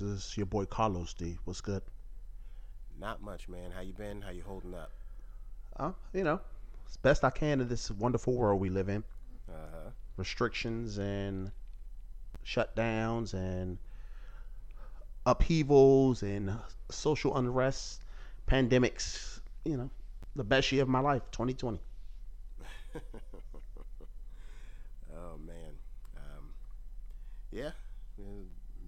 This is your boy Carlos D. What's good? not much, man. How you been? How you holding up? Uh, you know, as best I can in this wonderful world we live in. Uh huh. Restrictions and shutdowns and upheavals and social unrest, pandemics. You know, the best year of my life, 2020. Oh man. Um, yeah, uh,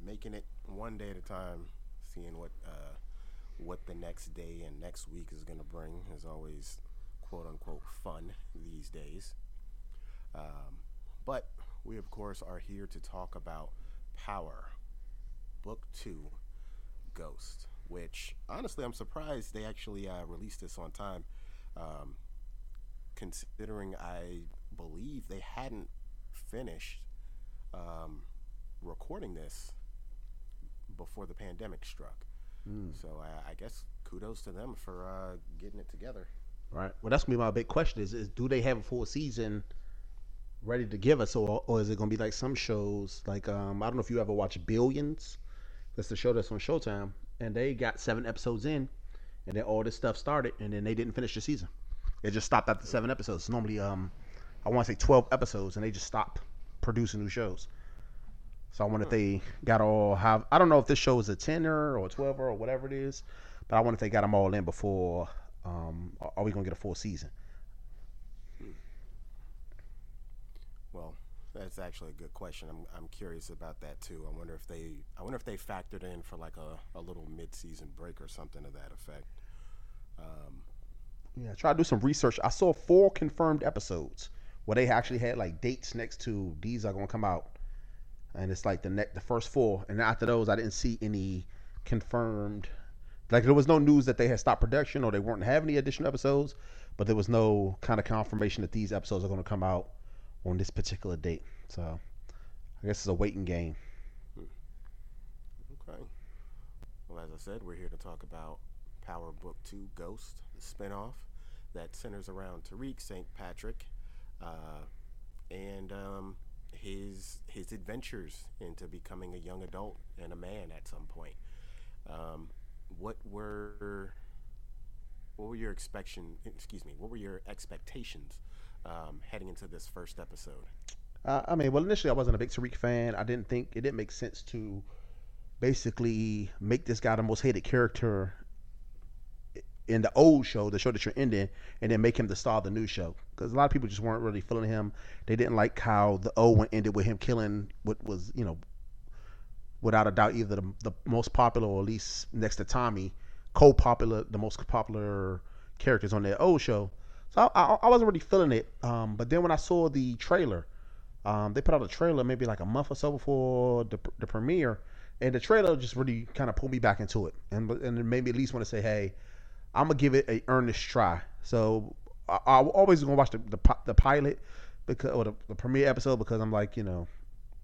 making it one day at a time, seeing what uh, what the next day and next week is going to bring is always quote unquote fun these days. Um, but we of course are here to talk about Power, Book Two, Ghost. Which honestly, I'm surprised they actually uh, released this on time. Um, considering I believe they hadn't finished um, recording this before the pandemic struck. So I, I guess kudos to them for uh, getting it together. Right. Well, that's gonna be my big question: is, is do they have a full season ready to give us, or, or is it gonna be like some shows? Like um, I don't know if you ever watch Billions. That's the show that's on Showtime, and they got seven episodes in, and then all this stuff started, and then they didn't finish the season. It just stopped after seven episodes. Normally um, I want to say twelve episodes, and they just stopped producing new shows. So I wonder if they got all have. I don't know if this show is a tenner or a twelver or whatever it is, but I wonder if they got them all in before. Um, are- we gonna get a full season? Well, that's actually a good question. I'm, I'm curious about that too. I wonder if they I wonder if they factored in for like a, a little mid season break or something to that effect. Um, Yeah, try to do some research. I saw four confirmed episodes where they actually had like dates next to these are gonna come out, and it's like the next the first four, and after those I didn't see any confirmed. Like there was no news that they had stopped production or they weren't having any additional episodes, but there was no kind of confirmation that these episodes are gonna come out on this particular date. So I guess it's a waiting game. Okay. Well, as I said, we're here to talk about Power Book 2 Ghost, the spinoff that centers around Tariq St. Patrick uh, and um, his his adventures into becoming a young adult and a man at some point. Um, what were what were your expectation? Excuse me. What were your expectations um, heading into this first episode? Uh, I mean, well, initially I wasn't a big Tariq fan. I didn't think it didn't make sense to basically make this guy the most hated character in the old show, the show that you're ending, and then make him the star of the new show. Because a lot of people just weren't really feeling him. They didn't like how the old one ended with him killing what was, you know, without a doubt, either the, the most popular or at least next to Tommy, co-popular, the most popular characters on that old show. So I, I, I wasn't really feeling it. Um, but then when I saw the trailer, um, they put out a trailer maybe like a month or so before the, the premiere, and the trailer just really kind of pulled me back into it, and and it made me at least want to say, hey, I'm gonna give it a earnest try. So I, I always gonna watch the, the the pilot because or the, the premiere episode because I'm like you know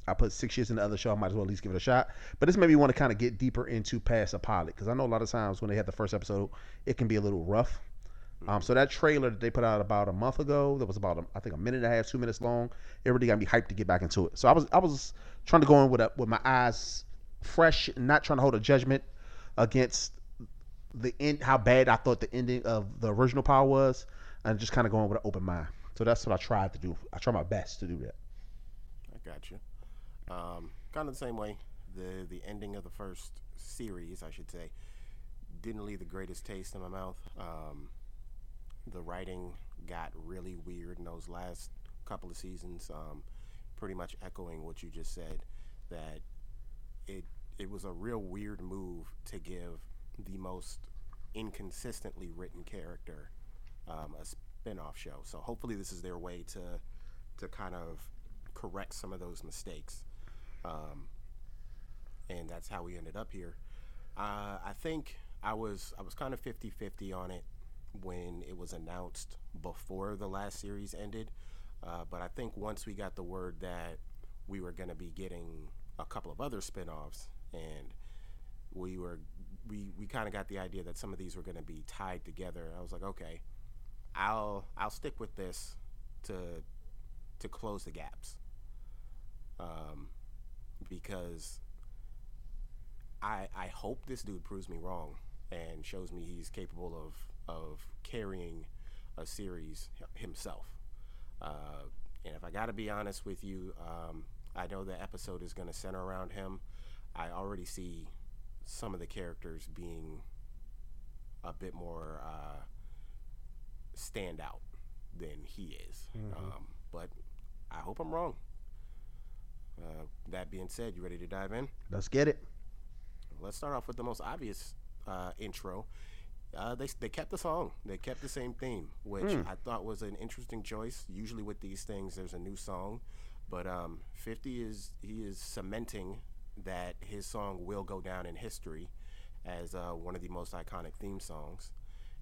I put six years in the other show, I might as well at least give it a shot. But this made me want to kind of get deeper into past a pilot because I know a lot of times when they have the first episode, it can be a little rough. Um, so that trailer that they put out about a month ago, that was about a, I think a minute and a half, two minutes long. It really got me hyped to get back into it. So I was I was trying to go in with a, with my eyes fresh, not trying to hold a judgment against the end, how bad I thought the ending of the original Power was, and just kind of going with an open mind. So that's what I tried to do. I tried my best to do that. I got you. Um, kind of the same way. The the ending of the first series, I should say, didn't leave the greatest taste in my mouth. Um, the writing got really weird in those last couple of seasons. Um, pretty much echoing what you just said, that it it was a real weird move to give the most inconsistently written character um, a spin-off show. So hopefully this is their way to to kind of correct some of those mistakes. Um, and that's how we ended up here. Uh, I think I was I was kind of 50-50 on it when it was announced before the last series ended. Uh, but I think once we got the word that we were going to be getting a couple of other spin-offs and we were we, we kind of got the idea that some of these were going to be tied together. I was like, okay, I'll I'll stick with this to to close the gaps. Um, because I I hope this dude proves me wrong and shows me he's capable of of carrying a series himself. Uh, and if I got to be honest with you, um, I know the episode is going to center around him. I already see some of the characters being a bit more uh, stand out than he is. Mm-hmm. Um, but I hope I'm wrong. Uh, that being said, you ready to dive in? Let's get it. Let's start off with the most obvious uh, intro. Uh, they they kept the song. They kept the same theme, which mm. I thought was an interesting choice. Usually with these things, there's a new song, but um, 50 is he is cementing that his song will go down in history as uh, one of the most iconic theme songs,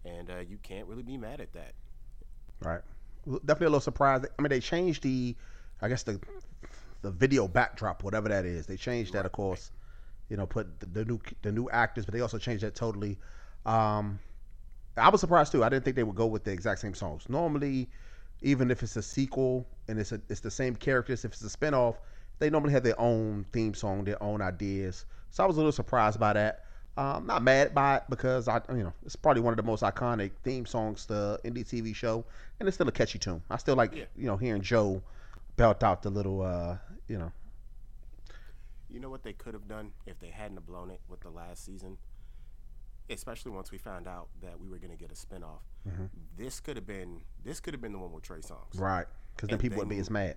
and uh, you can't really be mad at that. Right. Definitely a little surprised. I mean, they changed the, I guess the, the video backdrop, whatever that is. They changed that, right. of course. You know, put the, the, new the new actors, but they also changed that totally. Um, I was surprised too. I didn't think they would go with the exact same songs. Normally, even if it's a sequel and it's a, it's the same characters, if it's a spinoff, they normally have their own theme song, their own ideas. So I was a little surprised by that. Um, not mad by it because I, you know, it's probably one of the most iconic theme songs to indie TV show, and it's still a catchy tune. I still like, yeah. you know, hearing Joe belt out the little, uh, you know. You know what they could have done if they hadn't have blown it with the last season, especially once we found out that we were going to get a spinoff. Mm-hmm. This could have been this could have been the one with Trey Songz, right? Because then people wouldn't be as mad,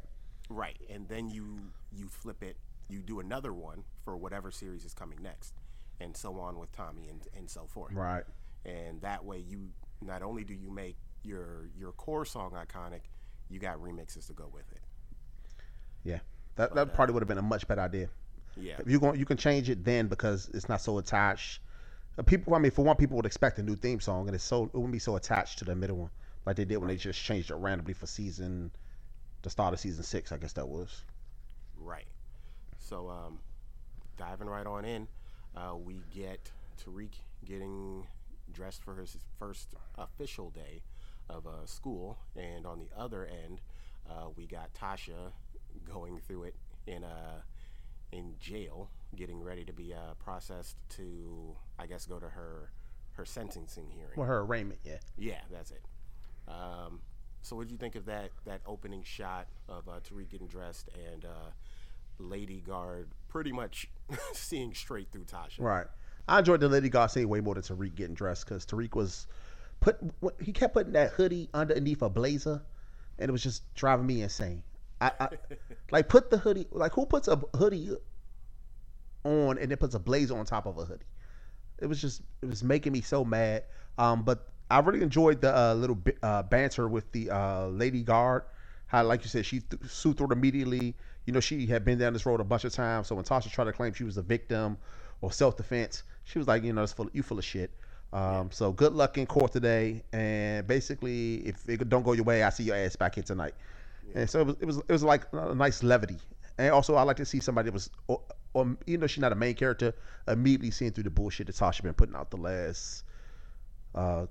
right? And then you you flip it, you do another one for whatever series is coming next and so on with Tommy and, and so forth. Right. And that way you not only do you make your your core song iconic, you got remixes to go with it. Yeah. That but, that uh, probably would have been a much better idea. Yeah. If you going you can change it then because it's not so attached. Uh, people I mean for one people would expect a new theme song and it's so it wouldn't be so attached to the middle one like they did when they just changed it randomly for season the start of season 6, I guess that was. Right. So um diving right on in uh, we get Tariq getting dressed for his first official day of uh, school, and on the other end, uh, we got Tasha going through it in uh, in jail, getting ready to be uh, processed to, I guess, go to her her sentencing hearing. Well, her arraignment, yeah. Yeah, that's it. Um, so, what did you think of that that opening shot of uh, Tariq getting dressed and uh, Lady Guard pretty much seeing straight through Tasha. Right. I enjoyed the Lady Guard scene way more than Tariq getting dressed because Tariq was put he kept putting that hoodie underneath a blazer, and it was just driving me insane. I, I like put the hoodie like who puts a hoodie on and then puts a blazer on top of a hoodie. It was just it was making me so mad. Um, but I really enjoyed the uh, little uh, banter with the uh, Lady Guard. How, like you said, she th- sued through it immediately you know, she had been down this road a bunch of times. So when Tasha tried to claim she was a victim or self defense, she was like, you know, it's full, you full of shit. Um. So good luck in court today, and basically, if it don't go your way, I see your ass back here tonight. Yeah. And so it was, it was, it was like a nice levity. And also, I like to see somebody that was, or, or even though she's not a main character, immediately seeing through the bullshit that Tasha been putting out the last, uh,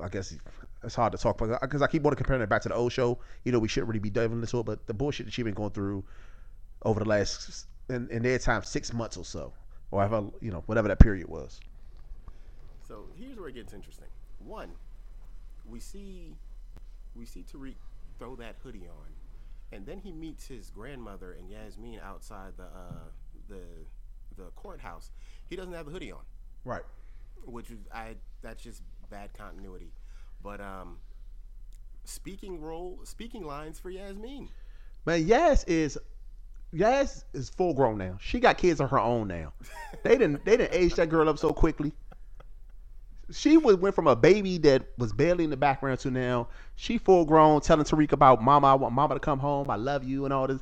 I guess it's hard to talk about because I keep wanting to compare it back to the old show. You know, we shouldn't really be diving into it, but the bullshit that she's been going through over the last in, in their time six months or so, or whatever you know whatever that period was. So here's where it gets interesting. One, we see we see Tariq throw that hoodie on, and then he meets his grandmother and Yasmin outside the uh, the the courthouse. He doesn't have the hoodie on. Right. Which is I that's just bad continuity. But um, speaking role, speaking lines for Yasmin. Man, Yas is Yas is full grown now. She got kids of her own now. They didn't they didn't age that girl up so quickly. She was, went from a baby that was barely in the background to now she full grown, telling Tariq about Mama, I want Mama to come home. I love you and all this.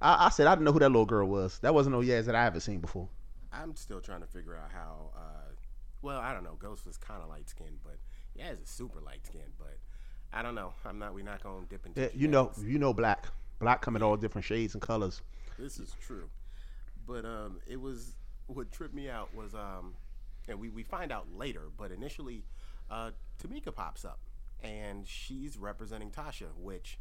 I, I said I didn't know who that little girl was. That wasn't no Yas that I ever seen before. I'm still trying to figure out how. Uh, well, I don't know. Ghost was kind of light skinned, but yeah, he's a super light skinned. But I don't know. I'm not. We're not gonna dip into. Yeah, you know, you know, black. Black come in all different shades and colors. This is true. But um, it was what tripped me out was um, and we, we find out later, but initially, uh, Tamika pops up, and she's representing Tasha, which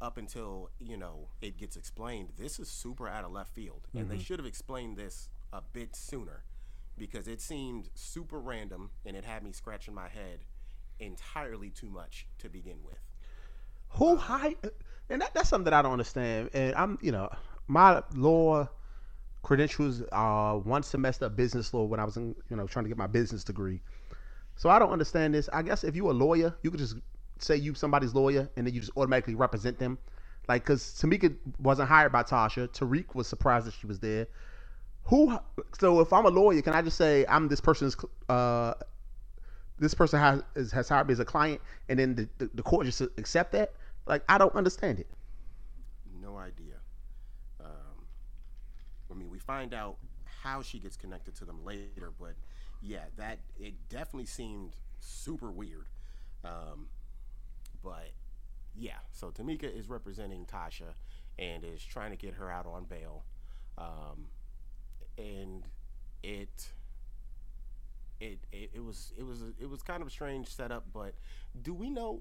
up until you know it gets explained, this is super out of left field, and they should have explained this a bit sooner because it seemed super random and it had me scratching my head entirely too much to begin with. Who uh, high? And that, that's something that I don't understand. And I'm, you know, my law credentials are one semester of business law when I was in, you know, trying to get my business degree. So I don't understand this. I guess if you're a lawyer, you could just say you somebody's lawyer and then you just automatically represent them. Like, because Tamika wasn't hired by Tasha. Tariq was surprised that she was there. Who? So if I'm a lawyer, can I just say I'm this person's? Uh, this person has is, has hired me as a client, and then the, the, the court just accept that? Like, I don't understand it. No idea. Um, I mean, we find out how she gets connected to them later, but yeah, that it definitely seemed super weird. Um, but yeah, so Tamika is representing Tasha and is trying to get her out on bail, um, and it. It, it, it was it was it was kind of a strange setup, but do we know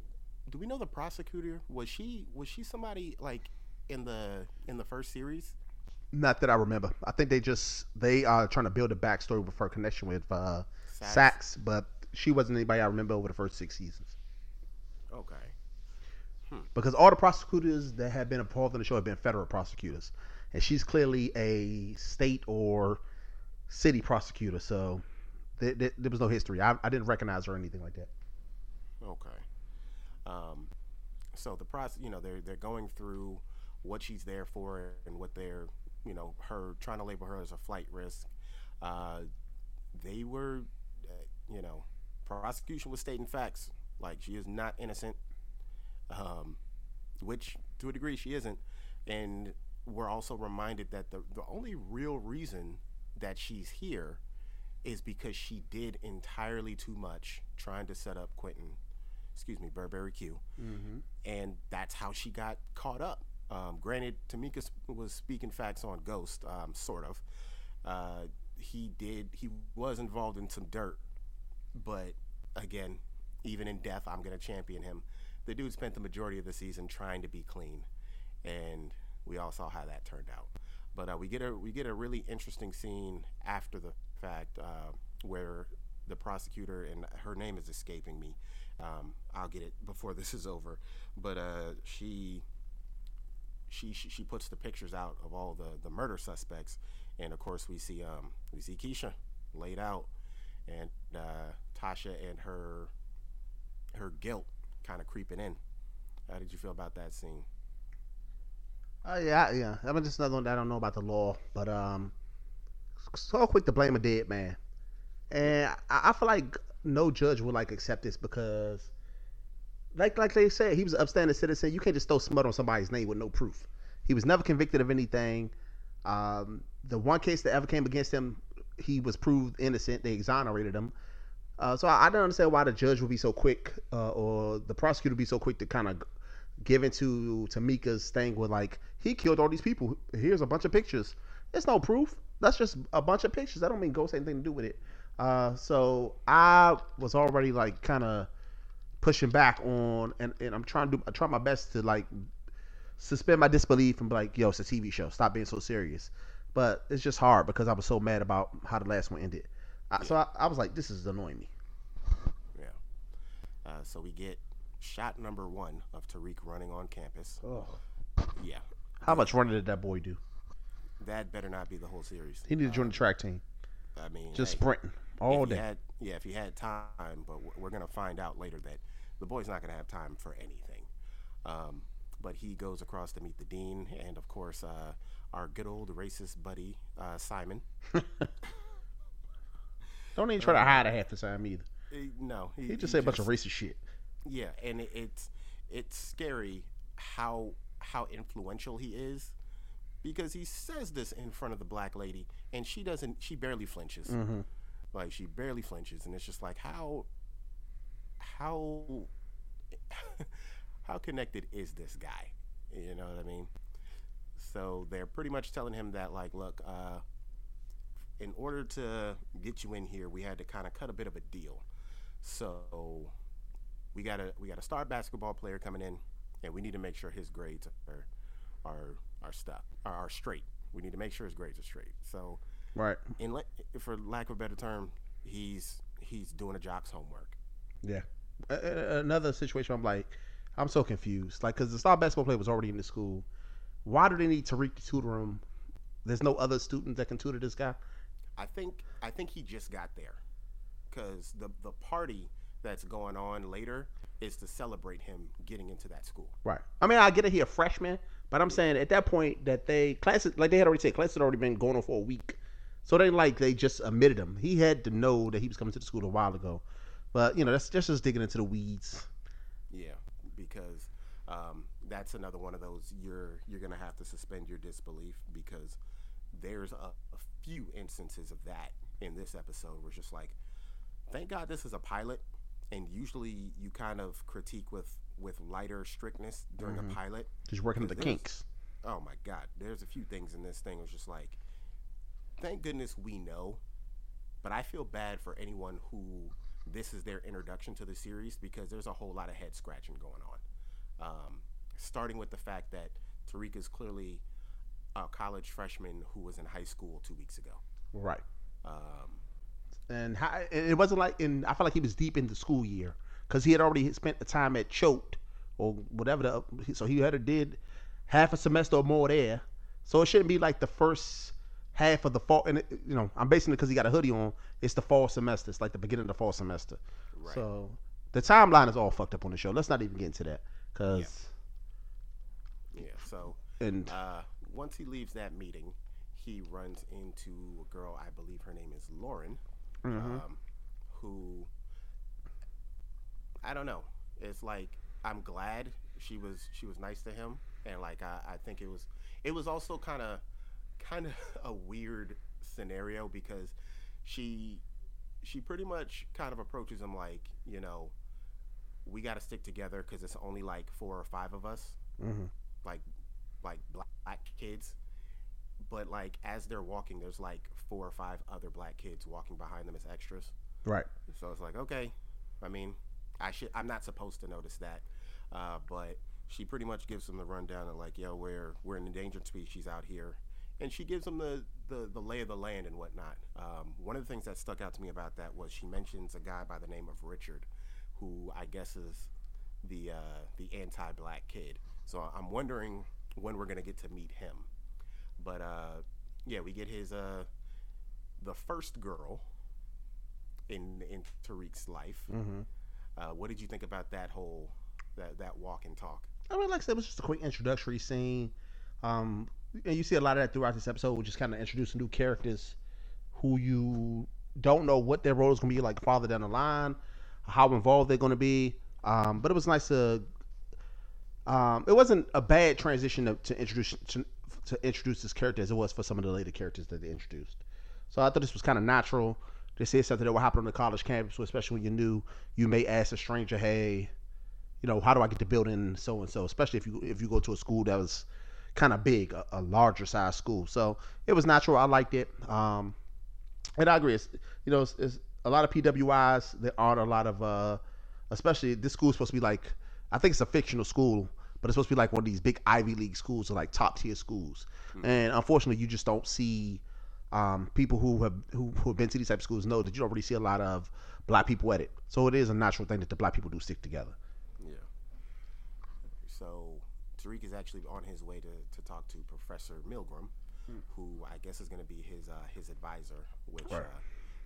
do we know the prosecutor was she was she somebody like in the in the first series? Not that I remember. I think they just they are trying to build a backstory with her connection with uh, Saxe? Saxe, but she wasn't anybody I remember over the first six seasons. Okay. Because all the prosecutors that have been involved in the show have been federal prosecutors, and she's clearly a state or city prosecutor. So there, there, there was no history. I, I didn't recognize her or anything like that. Okay. Um, so the process, you know, they're they're going through what she's there for and what they're, you know, her trying to label her as a flight risk. Uh, they were, uh, you know, prosecution was stating facts like she is not innocent, um, which to a degree she isn't, and we're also reminded that the the only real reason that she's here is because she did entirely too much trying to set up Quentin, excuse me, Burberry Q, and that's how she got caught up. Um, granted, Tamika was speaking facts on Ghost, um, sort of. Uh, he did, he was involved in some dirt, but again, even in death, I'm gonna champion him. The dude spent the majority of the season trying to be clean, and we all saw how that turned out. But uh, we get a we get a really interesting scene after the fact uh, where the prosecutor and her name is escaping me. Um, I'll get it before this is over. But uh, she she, she puts the pictures out of all the the murder suspects, and of course we see um we see Keisha laid out, and uh, Tasha and her her guilt kind of creeping in. How did you feel about that scene? Oh yeah, yeah. I mean, just another one that I don't know about the law, but um, so quick to blame a dead man, and I, I feel like no judge would like accept this because, like like they said, he was an upstanding citizen. You can't just throw smut on somebody's name with no proof. He was never convicted of anything. Um, the one case that ever came against him, he was proved innocent. They exonerated him. Uh, so I, I don't understand why the judge would be so quick, uh, or the prosecutor would be so quick to kind of give to Tamika's thing with like he killed all these people. Here's a bunch of pictures. It's no proof. That's just a bunch of pictures. That don't mean ghost had anything to do with it. Uh, so I was already like kind of pushing back on, and, and I'm trying to do, I try my best to like suspend my disbelief and be like, yo, it's a TV show. Stop being so serious. But it's just hard because I was so mad about how the last one ended. I, So I, I was like, this is annoying me. Yeah. Uh, so we get shot number one of Tariq running on campus. Oh. Yeah. How much running did that boy do? That better not be the whole series. He needed to join the track team. I mean, Just hey, sprinting all day. had, yeah, if he had time, but we're, we're gonna find out later that the boy's not gonna have time for anything. Um, but he goes across to meet the dean, and of course, uh, our good old racist buddy uh, Simon. Don't even try to hide a half the time either. No, He just said a bunch of racist shit. Yeah, and it, it's it's scary how how influential he is because he says this in front of the black lady and she doesn't she barely flinches. Mm-hmm. Like she barely flinches and it's just like how how how connected is this guy? You know what I mean? So they're pretty much telling him that like look, uh in order to get you in here, we had to kind of cut a bit of a deal. So we got a we got a star basketball player coming in, and we need to make sure his grades are are are stuck are, are straight. We need to make sure his grades are straight. So, Right. in le- for lack of a better term, he's he's doing a jock's homework. Yeah. A- Another situation, I'm like, I'm so confused. Like, because the star basketball player was already in the school. Why do they need Tariq to tutor him? There's no other students that can tutor this guy. I think I think he just got there because the the party that's going on later is to celebrate him getting into that school. Right. I mean, I get it. He a freshman, but I'm saying at that point that they classes like they had already said classes had already been going on for a week, so they like they just admitted him. He had to know that he was coming to the school a while ago, but you know that's that's just digging into the weeds. Yeah, because um, that's another one of those you're you're gonna have to suspend your disbelief because there's a, a few instances of that in this episode where it's just like, thank God this is a pilot, and usually you kind of critique with with lighter strictness during a pilot. Just working at the kinks. Oh my God, there's a few things in this thing. It was just like, thank goodness we know, but I feel bad for anyone who this is their introduction to the series because there's a whole lot of head scratching going on. Um, starting with the fact that Tariq is clearly a college freshman who was in high school two weeks ago. Right. Um, and how, it wasn't like in I felt like he was deep in the school year because he had already spent the time at Choate or whatever the so he had did half a semester or more there so it shouldn't be like the first half of the fall and it, you know I'm basing it because he got a hoodie on it's the fall semester it's like the beginning of the fall semester Right. so the timeline is all fucked up on the show let's not even get into that because yeah, so and Uh, once he leaves that meeting, he runs into a girl. I believe her name is Lauren, um, who I don't know. It's like I'm glad she was she was nice to him, and like I, I think it was it was also kind of kind of a weird scenario because she she pretty much kind of approaches him like you know we got to stick together because it's only like four or five of us Mhm. like like black kids but like as they're walking there's like four or five other black kids walking behind them as extras right so it's like okay i mean i should i'm not supposed to notice that uh, but she pretty much gives them the rundown of like yo we're we're an endangered species out here and she gives them the, the, the lay of the land and whatnot. Um, one of the things that stuck out to me about that was she mentions a guy by the name of Richard, who I guess is the uh, the anti-black kid. So I'm wondering when we're gonna get to meet him. But uh, yeah, we get his uh, the first girl in in Tariq's life. mm-hmm. Uh, what did you think about that whole that that walk and talk? I mean, like I said, it was just a quick introductory scene. Um, and you see a lot of that throughout this episode, which is kind of introducing new characters who you don't know what their role is going to be like farther down the line, how involved they're going to be. Um, but it was nice to. Um, it wasn't a bad transition to, to introduce to, to introduce this character as it was for some of the later characters that they introduced. So I thought this was kind of natural. They said something that would happen on the college campus, especially when you knew you may ask a stranger, "Hey, you know, how do I get to building so and so? Especially if you if you go to a school that was kind of big, a, a larger size school. So it was natural. I liked it. Um, and I agree. It's, you know, it's, it's a lot of PWIs. There aren't a lot of, uh, especially this school is supposed to be like, I think it's a fictional school, but it's supposed to be like one of these big Ivy League schools or like top tier schools. And unfortunately, you just don't see um, people who have who, who have been to these type of schools know that you don't really see a lot of black people at it. So it is a natural thing that the black people do stick together. Yeah. So Tariq is actually on his way to, to talk to Professor Milgram, who I guess is going to be his uh, his advisor, which Right. uh,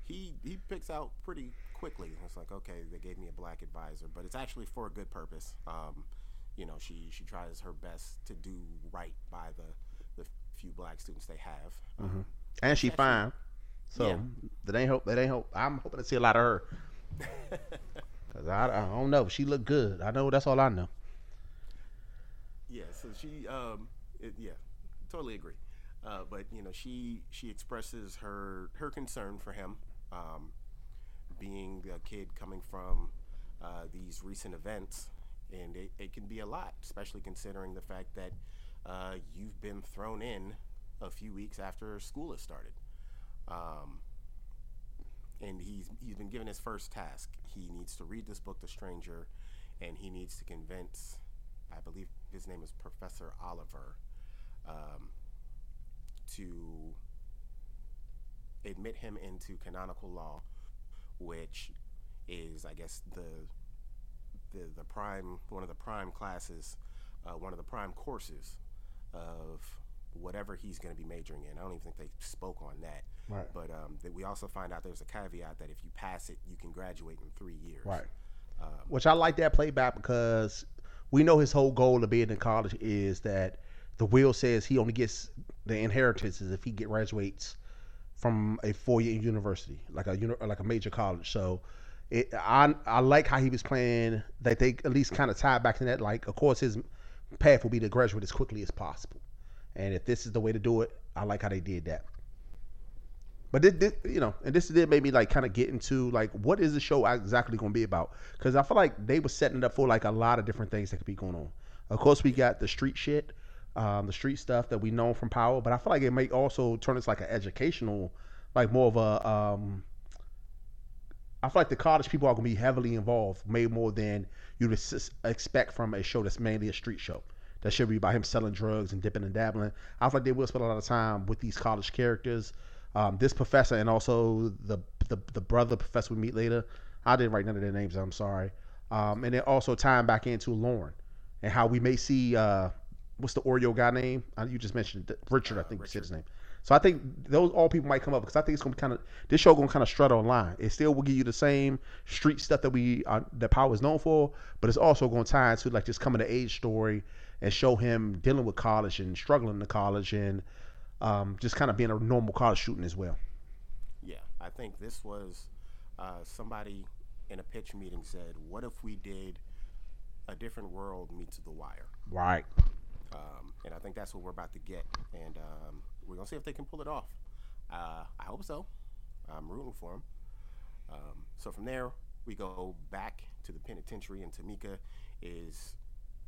he he picks out pretty quickly. It's like okay, they gave me a black advisor, but it's actually for a good purpose. Um, you know, she she tries her best to do right by the the few black students they have. Um, and she fine. So Yeah. that ain't hope. That ain't hope. I'm hoping to see a lot of her. Cause I, I don't know. She look good. I know. That's all I know. Yeah, so she, um, it, yeah, totally agree. Uh, but you know, she she expresses her her concern for him, um, being a kid coming from uh, these recent events, and it, it can be a lot, especially considering the fact that uh, you've been thrown in a few weeks after school has started. Um, and he's he's been given his first task. He needs to read this book, The Stranger, and he needs to convince, I believe his name is Professor Oliver, um, to admit him into canonical law, which is, I guess, the the, the prime one of the prime classes, uh, one of the prime courses of whatever he's going to be majoring in. I don't even think they spoke on that. Right. But um, that we also find out there's a caveat that if you pass it, you can graduate in three years. Right. Um, Which I like that playback because we know his whole goal of being in college is that the will says he only gets the inheritances if he get graduates from a four year university, like a like a major college. So it, I I like how he was playing that they at least kind of tied back to that. Like, of course, his path will be to graduate as quickly as possible, and if this is the way to do it, I like how they did that. But this, you know, and this did make me like kind of get into like what is the show exactly going to be about? Because I feel like they were setting it up for like a lot of different things that could be going on. Of course, we got the street shit, um, the street stuff that we know from Power, but I feel like it may also turn into like an educational, like more of a. Um, I feel like the college people are going to be heavily involved, maybe more than you'd expect from a show that's mainly a street show. That should be about him selling drugs and dipping and dabbling. I feel like they will spend a lot of time with these college characters. Um, this professor and also the, the the brother professor we meet later. I didn't write none of their names. I'm sorry. Um, and then also tying back into Lauren and how we may see uh, what's the Oreo guy name? Uh, you just mentioned Richard. I think you said his name. So I think those all people might come up because I think it's gonna be kind of this show gonna kind of strut online. It still will give you the same street stuff that we uh, that Power is known for, but it's also gonna tie into like this coming of age story and show him dealing with college and struggling in college and um, just kind of being a normal college student as well. Yeah, I think this was uh, somebody in a pitch meeting said, "What if we did a different world meets The Wire?" Right. Um, and I think that's what we're about to get, and um, we're gonna see if they can pull it off. Uh, I hope so. I'm rooting for them. Um, so from there, we go back to the penitentiary, and Tamika is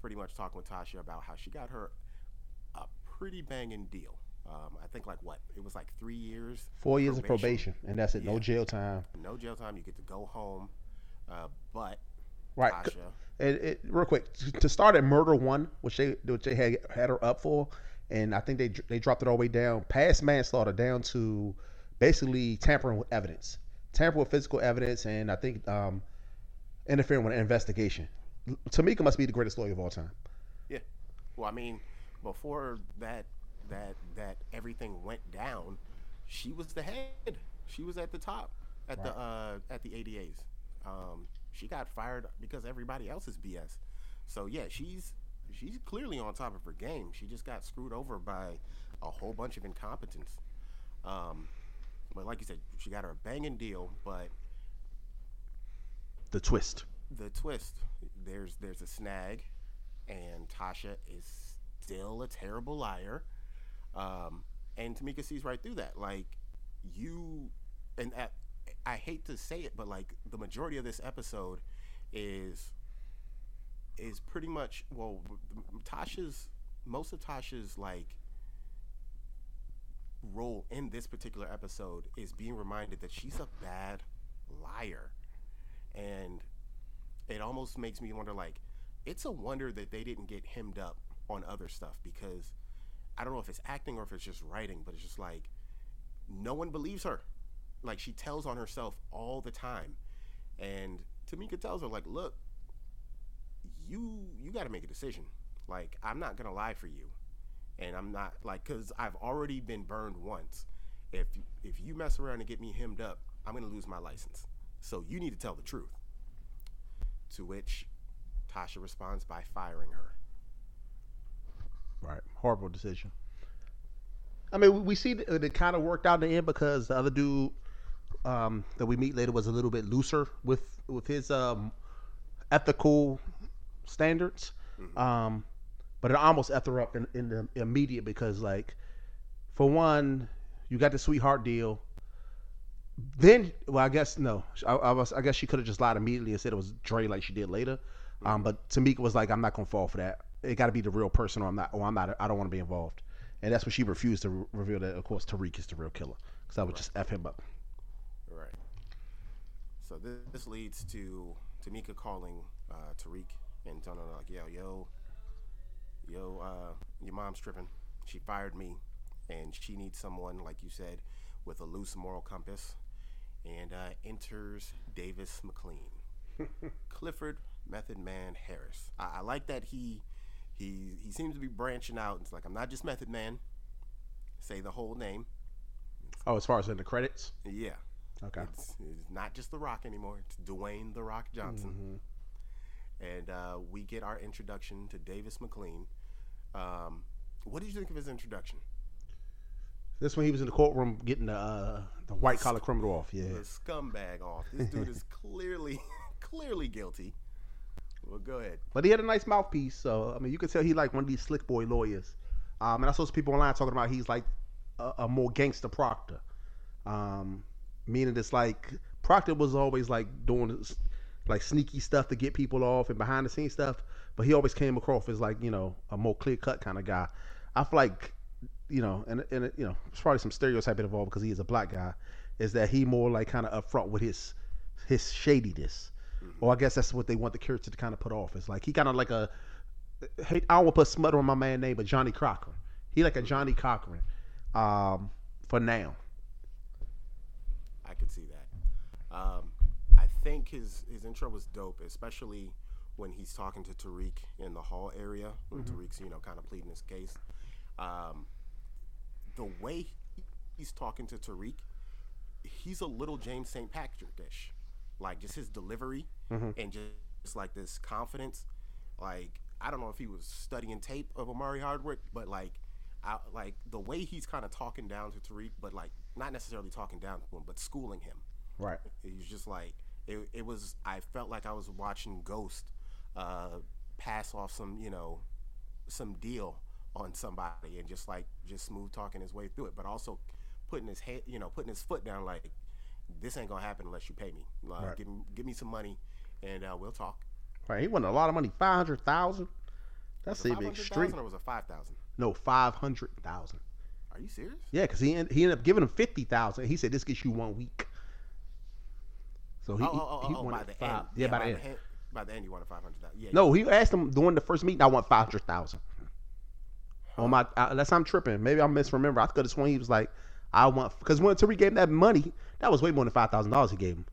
pretty much talking with Tasha about how she got her a pretty banging deal. Um, I think like what it was like three years, Four years of probation, and that's it. No jail time. no jail time. You get to go home, uh, but Right. Tasha, It, it, real quick to- start at murder one, which they which they had had her up for, and I think they they dropped it all the way down past manslaughter down to basically tampering with evidence, tampering with physical evidence, and I think um, interfering with an investigation. Tamika must be the greatest lawyer of all time. Yeah. Well, I mean, before that that that everything went down, she was the head. She was at the top at the uh, at the ADAs. Um, she got fired because everybody else is BS. So yeah, she's she's clearly on top of her game. She just got screwed over by a whole bunch of incompetence. Um, but like you said, she got her a banging deal, but The twist. the twist there's there's a snag and tasha is still a terrible liar um, and tamika sees right through that like you and at, i hate to say it but like the majority of this episode is is pretty much well tasha's most of tasha's like role in this particular episode is being reminded that she's a bad liar and it almost makes me wonder like it's a wonder that they didn't get hemmed up on other stuff because I don't know if it's acting or if it's just writing, but it's just like no one believes her. Like she tells on herself all the time. And Tamika tells her like, "Look, you you got to make a decision. Like I'm not to lie for you. And I'm not like cuz I've already been burned once. If if you mess around and get me hemmed up, I'm to lose my license. So you need to tell the truth." To which Tasha responds by firing her. Right. Horrible decision. I mean, we see that it kind of worked out in the end because the other dude um, that we meet later was a little bit looser with with his um, ethical standards. Um, but it almost effed her up in, in the immediate because, like, for one, you got the sweetheart deal. Then, well, I guess no. I, I was. I guess she could have just lied immediately and said it was Dre, like she did later. Um, but Tamika was like, "I'm not gonna fall for that. It got to be the real person, or I'm not. Or I'm not. I don't want to be involved." And that's when she refused to re- reveal that. Of course, Tariq is the real killer, because I would just f him up. So this, this leads to Tamika calling uh, Tariq and telling her like, yo, yo, yo, uh, your mom's tripping. She fired me, and she needs someone like you said with a loose moral compass. And uh, enters Davis McLean, Clifford Method Man Harris. I, I like that he he he seems to be branching out. It's like I'm not just Method Man. Say the whole name. Oh, as far as in the credits. Yeah. Okay. It's, it's not just The Rock anymore. It's Dwayne The Rock Johnson. And uh, we get our introduction to Davis McLean. Um, what did you think of his introduction? This when he was in the courtroom getting the uh, the white collar criminal off. Yeah. The scumbag off. This dude is clearly, clearly guilty. Well, go ahead. But he had a nice mouthpiece, so I mean, you could tell he like one of these slick boy lawyers. Um, and I saw some people online talking about he's like a, a more gangster Proctor, um, meaning it's like Proctor was always like doing like sneaky stuff to get people off and behind the scenes stuff, but he always came across as like you know a more clear cut kind of guy. I feel like you know, and and you know, it's probably some stereotype involved because he is a black guy, is that he more like kind of upfront with his his shadiness. Or I guess that's what they want the character to kind of put off. It's like he kind of like a hey, I don't want to put smut on my man name, but Johnnie Cochran. He like a Johnnie Cochran, um, for now. I could see that. Um, I think his his intro was dope, especially when he's talking to Tariq in the hall area when Tariq's you know kind of pleading his case. Um, the way he's talking to Tariq, he's a little James St. Patrick-ish, like just his delivery and just, just like this confidence. Like I don't know if he was studying tape of Omari Hardwick, but like. I, like the way he's kind of talking down to Tariq, but like not necessarily talking down to him, but schooling him. Right. It was just like it, it was. I felt like I was watching Ghost uh, pass off some, you know, some deal on somebody, and just like just smooth talking his way through it, but also putting his head, you know, putting his foot down. Like this ain't gonna happen unless you pay me. Like, Right. give me give me some money, and uh, we'll talk. Right. He wanted a lot of money, five hundred thousand. That's Was it even extreme. or was it five thousand? No, five hundred thousand. Are you serious? Yeah, because he he ended up giving him fifty thousand. He said this gets you one week. So he, oh, oh, oh, he oh, by wanted the five. end. Yeah, by, the end. end. By the end, you wanted five hundred thousand. Yeah. No, he asked him during the first meeting. I want five hundred thousand. On my, unless I'm tripping, maybe I misremember. I could have sworn he was like, I want because when Tariq gave him that money, that was way more than five thousand dollars. He gave him.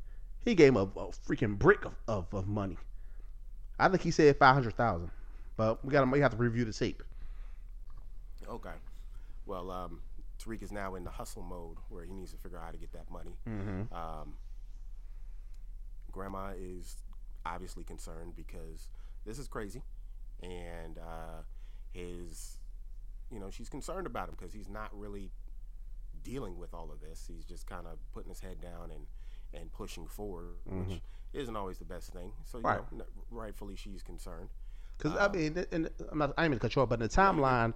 He gave him a, a freaking brick of, of, of money. I think he said five hundred thousand, but we got to we have to review the tape. Okay. Well, um, Tariq is now in the hustle mode where he needs to figure out how to get that money. Mm-hmm. Um, grandma is obviously concerned because this is crazy, and uh, his, you know, she's concerned about him because he's not really dealing with all of this. He's just kind of putting his head down and and pushing forward, which isn't always the best thing. So, you Right. know, rightfully she's concerned. Because I mean, and I'm not, I ain't to cut but in the timeline,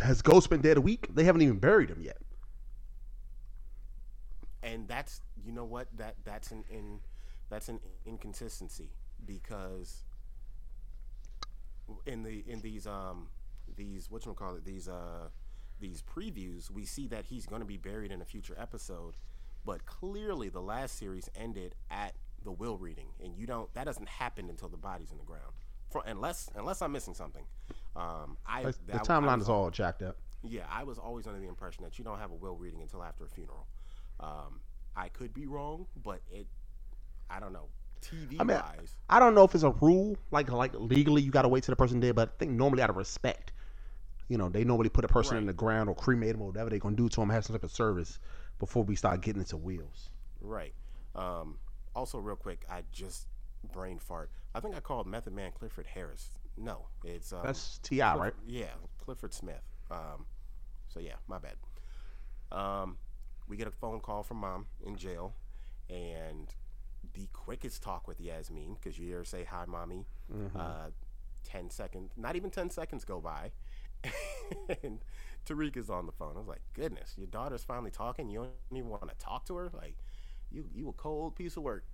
has Ghost been dead a week? They haven't even buried him yet. and that's you know what that that's an in that's an inconsistency because in the in these um these what you call it these uh these previews we see that he's going to be buried in a future episode but clearly the last series ended at the will reading and you don't that doesn't happen until the body's in the ground For, unless unless i'm missing something um i the that- I timeline was is all jacked up. yeah, I was always under the impression that you don't have a will reading until after a funeral. Um, I could be wrong, but it, I don't know. TV I mean, wise, I don't know if it's a rule, like like legally you got to wait till the person dead, but I think normally out of respect, you know, they normally put a person in the ground or cremate them or whatever they're gonna do to them, have some type of service before we start getting into wheels. right. Um, also, real quick, I just brain fart. I think I called Method Man Clifford Harris. No, it's um, That's T.I., right? Yeah, Clifford Smith. Um, so yeah, my bad. Um, we get a phone call from mom in jail, and the quickest talk with Yasmin because you hear her say hi, mommy. Uh, ten seconds, not even ten seconds go by, and Tariq is on the phone. I was like, goodness, your daughter's finally talking. You don't even want to talk to her. Like, you you a cold piece of work.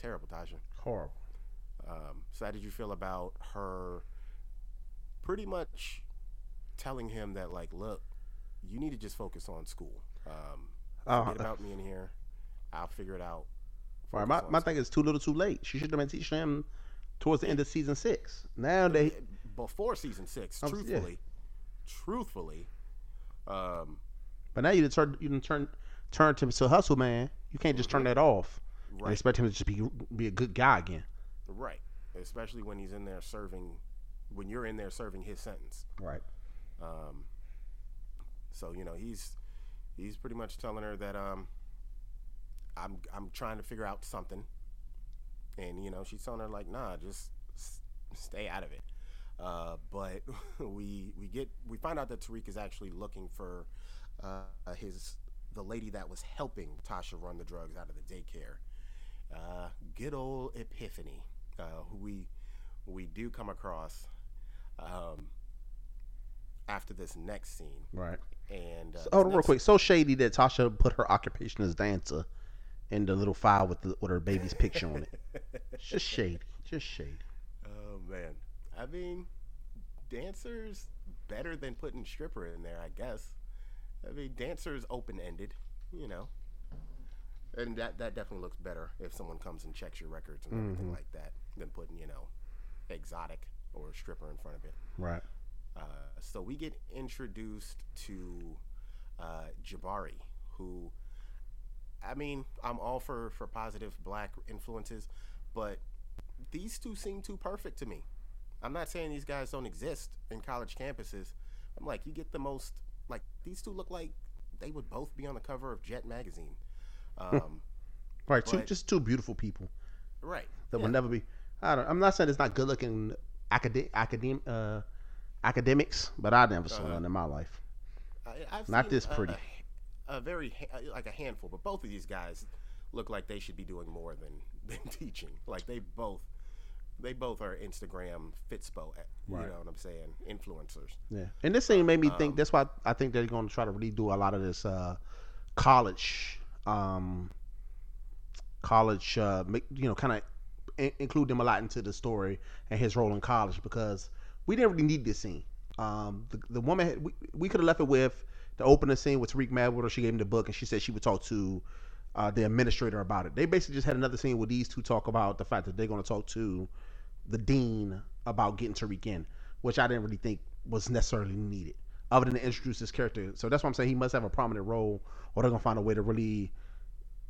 Terrible, Tasha. Horrible. Um, so how did you feel about her pretty much telling him that like, look, you need to just focus on school. Um, Uh, forget about me in here. I'll figure it out Right. My, my thing is too little, too late. She should have been teaching him towards the end of season six. Now they before season six. Um, yeah. Truthfully, truthfully, um, But now you turn you turn turn him to hustle man. You can't just turn that off and expect him to just be be a good guy again. right. Especially when he's in there serving, when you're in there serving his sentence. Right. Um, so you know he's he's pretty much telling her that um, I'm I'm trying to figure out something, and you know she's telling her like, nah, just stay out of it. Uh, but we we get we find out that Tariq is actually looking for uh, his the lady that was helping Tasha run the drugs out of the daycare. Uh, good old Epiphany, uh, who we we do come across um, after this next scene. Right. And uh, So, hold on, real quick. So shady that Tasha put her occupation as dancer in the little file with the, with her baby's picture on it. It's just shady. Just shady. Oh man, I mean, dancers better than putting stripper in there, I guess. I mean, dancers open ended, you know, and that that definitely looks better if someone comes and checks your records and everything like that than putting you know, exotic or stripper in front of it. Right. Uh, so we get introduced to uh, Jabari, who, I mean, I'm all for for positive black influences, but these two seem too perfect to me. I'm not saying these guys don't exist in college campuses. I'm like, you get the most like these two look like they would both be on the cover of Jet magazine. Um, Right. Two just two beautiful people right. that yeah. will never be. I don't. I'm not saying it's not good looking academic academ, uh, academics, but I never saw Uh-huh. none in my life. I, Not this pretty. A, a very like a handful, but both of these guys look like they should be doing more than than teaching. Like they both, they both are Instagram fitspo. eh, You Right. know what I'm saying? Influencers. Yeah, and this thing made me think. Um, That's why I think they're going to try to redo a lot of this uh, college, um, college, uh, you know, kind of in- include them a lot into the story and his role in college because we didn't really need this scene. Um, the, the woman had, we, we could have left it with the opening scene with Tariq Madwood. She gave him the book and she said she would talk to uh, the administrator about it. They basically just had another scene where these two talk about the fact that they're going to talk to the dean about getting Tariq in, which I didn't really think was necessarily needed, other than to introduce this character. So that's why I'm saying he must have a prominent role, or they're gonna find a way to really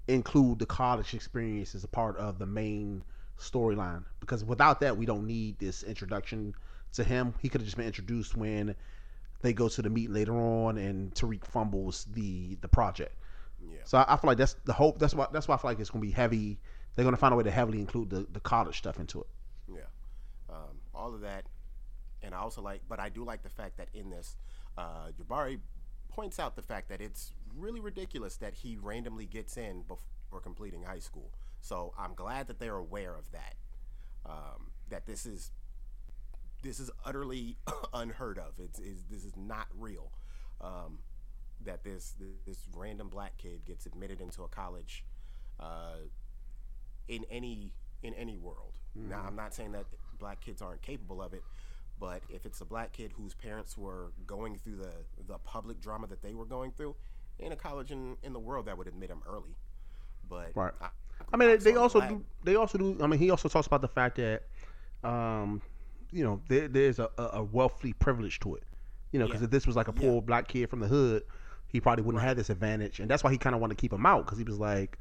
include the college experience as a part of the main storyline. Because without that, we don't need this introduction to him. He could have just been introduced when they go to the meeting later on, and Tariq fumbles the the project. Yeah. So I, I feel like that's the hope. That's why that's why I feel like it's gonna be heavy. They're gonna find a way to heavily include the, the college stuff into it. Yeah, um, all of that, and I also like, but I do like the fact that in this, uh, Jabari points out the fact that it's really ridiculous that he randomly gets in before completing high school. So I'm glad that they're aware of that. Um, that this is this is utterly unheard of. It's, it's this is not real. Um, that this this random black kid gets admitted into a college uh, in any in any world. Now, I'm not saying that black kids aren't capable of it, but if it's a black kid whose parents were going through the the public drama that they were going through, ain't a college in, in the world that would admit him early. But Right. I, I mean, they also glad- do. They also do. I mean, he also talks about the fact that, um, you know, there, there's a, a wealthy privilege to it. You know, because Yeah. if this was like a Yeah. poor black kid from the hood, he probably wouldn't have this advantage, and that's why he kind of wanted to keep him out because he was like,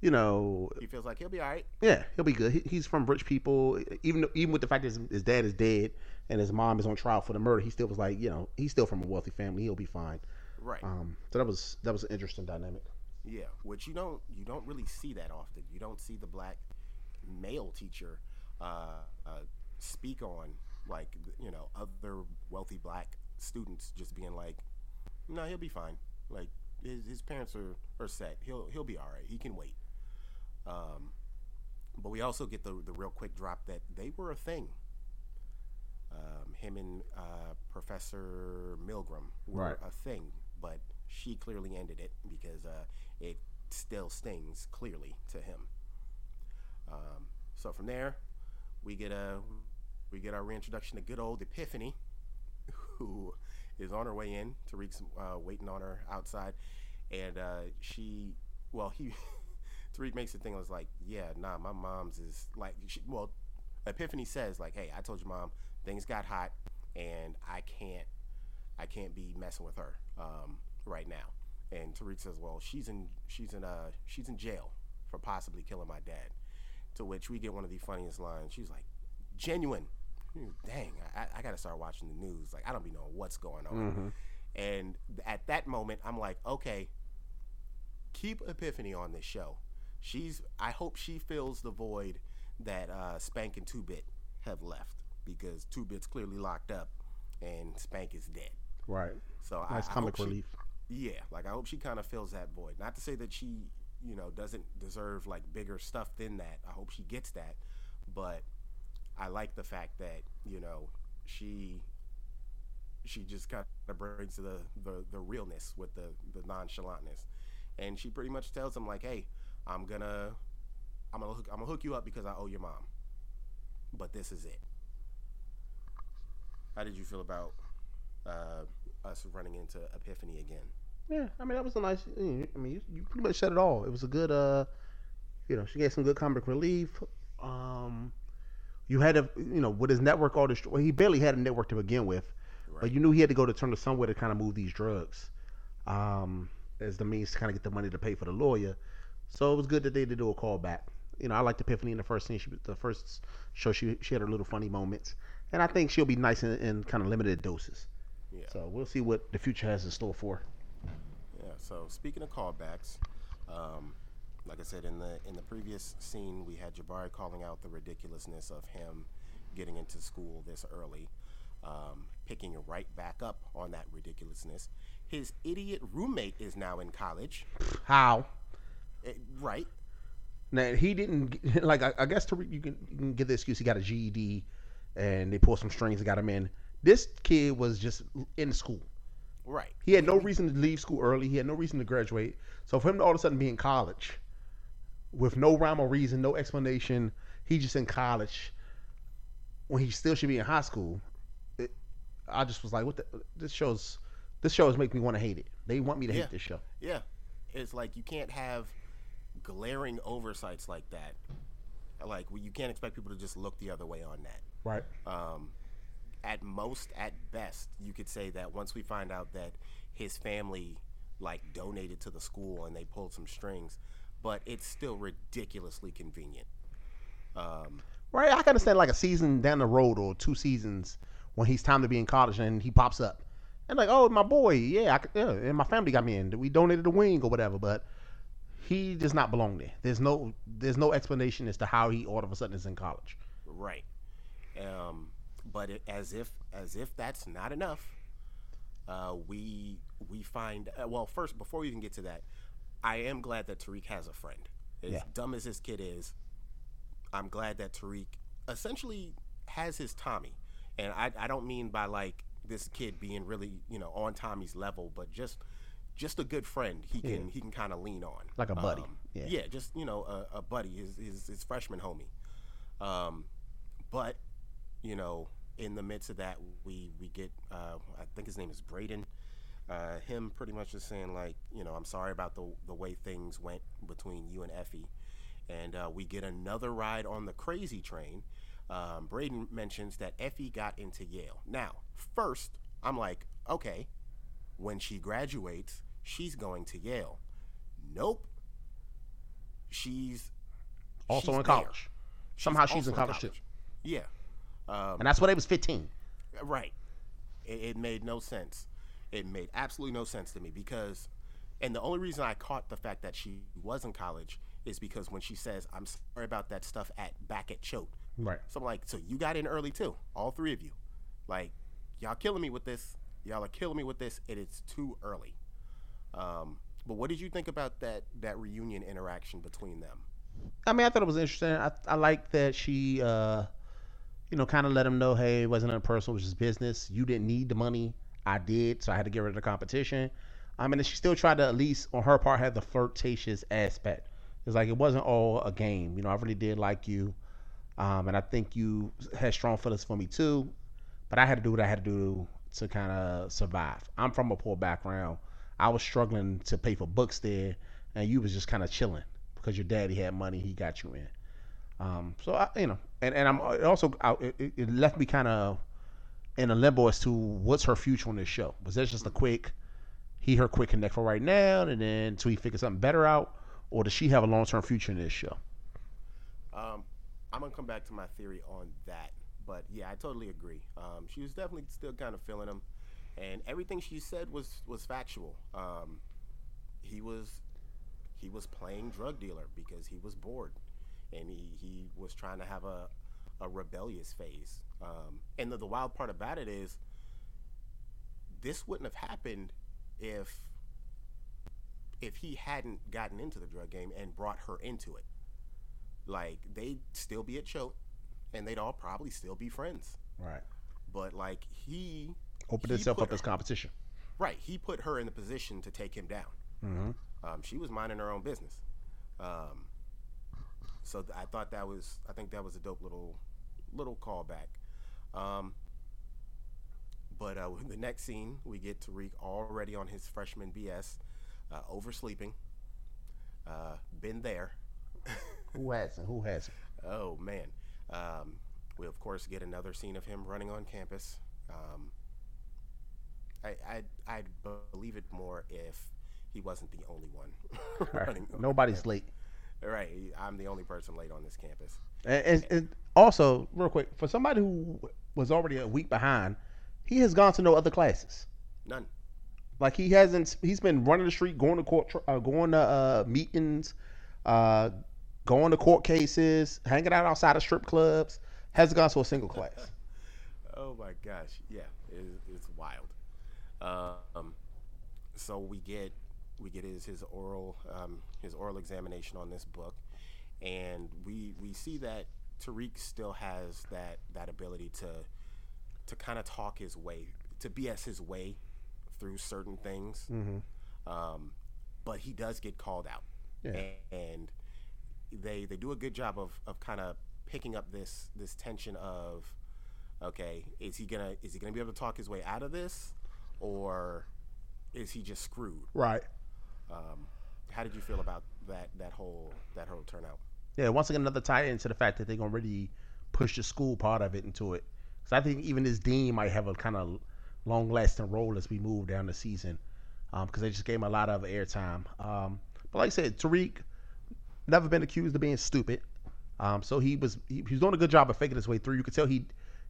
you know, he feels like he'll be all right. yeah, he'll be good. He, he's from rich people. Even even with the fact that his, his dad is dead and his mom is on trial for the murder, he still was like, you know, he's still from a wealthy family. He'll be fine. Right. Um, so that was that was an interesting dynamic. Yeah, which you don't you don't really see that often. You don't see the black male teacher uh, uh, speak on like you know other wealthy black students just being like, no, he'll be fine. Like his, his parents are, are set. He'll he'll be all right. He can wait. Um, but we also get the the real quick drop that they were a thing. Um, him and uh, Professor Milgram were Right. a thing, but she clearly ended it because uh, it still stings clearly to him. Um, so from there, we get a we get our reintroduction to good old Epiphany, who is on her way in. Tariq's uh, waiting on her outside, and uh, she, well, he, Tariq makes the thing was like, yeah, nah, my mom's is like, she, well, Epiphany says like, hey, I told your mom things got hot, and I can't, I can't be messing with her um, right now. And Tariq says, well, she's in, she's in, uh, she's in jail for possibly killing my dad. To which we get one of the funniest lines. She's like, genuine. Dang, I, I got to start watching the news. Like, I don't be knowing what's going on. And at that moment, I'm like, okay, keep Epiphany on this show. She's. I hope she fills the void that uh, Spank and Two Bit have left because Two Bit's clearly locked up and Spank is dead. Right. So Nice I, I comic she- relief. yeah, like I hope she kind of fills that void. Not to say that she, you know, doesn't deserve like bigger stuff than that. I hope she gets that, but I like the fact that you know she she just kind of brings the, the the realness with the the nonchalantness, and she pretty much tells him like, hey, I'm gonna I'm gonna hook, I'm gonna hook you up because I owe your mom, but this is it. How did you feel about uh, us running into Epiphany again? Yeah, I mean that was a nice. I mean, you, you pretty much said it all. It was a good. uh You know, she gave some good comic relief. Um, you had to, you know, with his network all. Well, he barely had a network to begin with, but you knew he had to go to turn to somewhere to kind of move these drugs, um, as the means to kind of get the money to pay for the lawyer. So it was good that they did do a callback. You know, I liked Epiphany in the first scene. She, the first show, she she had her little funny moments, and I think she'll be nice in, in kind of limited doses. Yeah. So we'll see what the future has in store for. Yeah. So speaking of callbacks, um, like I said in the in the previous scene, we had Jabari calling out the ridiculousness of him getting into school this early, um, picking right back up on that ridiculousness. His idiot roommate is now in college. How? Eh, right. Now he didn't like. I, I guess to, you can you can give the excuse he got a GED, and they pulled some strings and got him in. This kid was just in school. Right. He had no reason to leave school early. He had no reason to graduate. So for him to all of a sudden be in college, with no rhyme or reason, no explanation, he just in college when he still should be in high school. It, I just was like, what the? This shows. This shows make me want to hate it. They want me to Yeah. hate this show. Yeah. It's like you can't have glaring oversights like that. Like you can't expect people to just look the other way on that. Right. um, at most, at best, you could say that once we find out that his family like donated to the school and they pulled some strings, but it's still ridiculously convenient. Um, Right, I can understand like a season down the road or two seasons when he's time to be in college and he pops up, and like, oh, my boy, yeah, I, yeah, and my family got me in. We donated a wing or whatever, but he does not belong there. There's no, there's no explanation as to how he all of a sudden is in college. right. Um, but it, as if as if that's not enough, uh, we we find uh, well first before we even get to that, I am glad that Tariq has a friend. As Yeah. dumb as this kid is, I'm glad that Tariq essentially has his Tommy. And I, I don't mean by like this kid being really, you know, on Tommy's level, but just just a good friend he can he can kind of lean on. Like a buddy. Um, Yeah. just, you know, a, a buddy, his, his his freshman homie. Um, but, you know, in the midst of that we we get uh, I think his name is Brayden. Uh, him pretty much just saying like, you know, I'm sorry about the the way things went between you and Effie and uh, we get another ride on the crazy train. Um, Brayden mentions that Effie got into Yale. Now, first, I'm like, okay, when she graduates, she's going to Yale. Nope. She's Also she's in there. college. Somehow she's also in college, too, Yeah. Um, and that's when they was 15. Right. It, it made no sense. It made absolutely no sense to me because, and the only reason I caught the fact that she was in college is because when she says, "I'm sorry about that stuff at back at Choate," Right. so I'm like, "So you got in early too, all three of you? Like, y'all killing me with this. Y'all are killing me with this. It is too early." Um, but what did you think about that that reunion interaction between them? I mean, I thought it was interesting. I, I like that she, uh, you know, kind of let him know, hey, it wasn't a personal, it was just business. You didn't need the money. I did, so I had to get rid of the competition. I mean, she still tried to at least, on her part, have the flirtatious aspect. It's like it wasn't all a game. You know, I really did like you, um, and I think you had strong feelings for me too. But I had to do what I had to do to kind of survive. I'm from a poor background. I was struggling to pay for books there, and you was just kind of chilling because your daddy had money, he got you in. Um, so I, you know, and and I'm also I, it, it left me kind of in a limbo as to what's her future on this show. Was that just a quick he her quick connect for right now, and then until he figure something better out, or does she have a long term future in this show? Um, I'm gonna come back to my theory on that, but yeah, I totally agree. Um, she was definitely still kind of feeling him, and everything she said was was factual. Um, he was he was playing drug dealer because he was bored, and he he was trying to have a a rebellious phase. Um, and the, the wild part about it is, this wouldn't have happened if if he hadn't gotten into the drug game and brought her into it. Like they'd still be at Choate, and they'd all probably still be friends. Right. But like he Opened he put up as competition. Right, he put her in the position to take him down. Mm-hmm. Um, she was minding her own business. Um, so th- I thought that was, I think that was a dope little, little callback. Um, but uh, the next scene, we get Tariq already on his freshman BS, uh, oversleeping. Uh, been there. Who hasn't? Who hasn't? Oh man. Um, we of course get another scene of him running on campus. Um, I I'd, I'd believe it more if he wasn't the only one running. on Nobody's late. Right, I'm the only person late on this campus. And, and, and also, real quick, for somebody who was already a week behind, he has gone to no other classes. None. Like he hasn't. He's been running the street, going to court, uh, going to uh, meetings, uh, going to court cases, hanging out outside of strip clubs. Hasn't gone to a single class. Oh my gosh, yeah, it, it's wild. Um, so we get we get his his oral um, his oral examination on this book, and we we see that Tariq still has that that ability to to kind of talk his way to BS his way through certain things. Um, but he does get called out, Yeah. and they they do a good job of, of kind of picking up this this tension of okay is he gonna is he gonna be able to talk his way out of this or is he just screwed Right. um, how did you feel about that that whole that whole turnout Yeah. Once again, another tie into the fact that they're gonna really push the school part of it into it. So I think even this dean might have a kind of long lasting role as we move down the season, because they just gave him a lot of airtime. Um, but like I said, Tariq never been accused of being stupid. Um, so he was he, he was doing a good job of faking his way through. You could tell he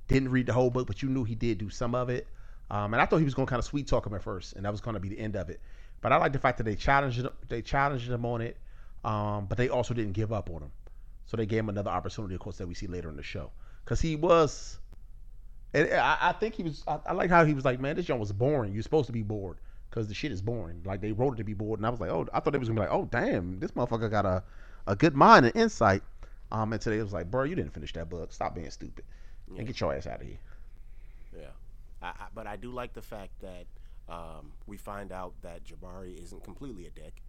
didn't read the whole book, but you knew he did do some of it. Um, and I thought he was going to kind of sweet talk him at first, and that was going to be the end of it. But I like the fact that they challenged him, they challenged him on it, um, but they also didn't give up on him. So they gave him another opportunity, of course, that we see later in the show, because he was. And I, I think he was. I, I like how he was like, man, this joint was boring. You're supposed to be bored because the shit is boring. Like they wrote it to be bored, and I was like, oh, I thought they was gonna be like, oh, damn, this motherfucker got a, a good mind and insight. Um, and today it was like, bro, you didn't finish that book. Stop being stupid and get your ass out of here. yeah I, I, but i do like the fact that um, we find out that jabari isn't completely a dick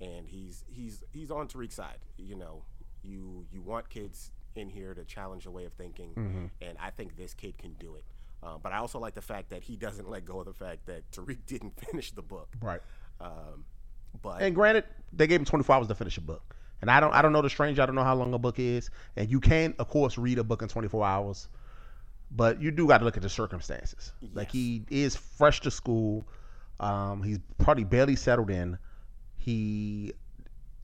and he's he's he's on tariq's side you know you you want kids in here to challenge your way of thinking and i think this kid can do it uh, but i also like the fact that he doesn't let go of the fact that tariq didn't finish the book Right. um, but And granted, they gave him 24 hours to finish a book. And I don't, I don't know the stranger. I don't know how long a book is. And you can, of course, read a book in 24 hours. But you do got to look at the circumstances. Like he is fresh to school. Um, he's probably barely settled in. He,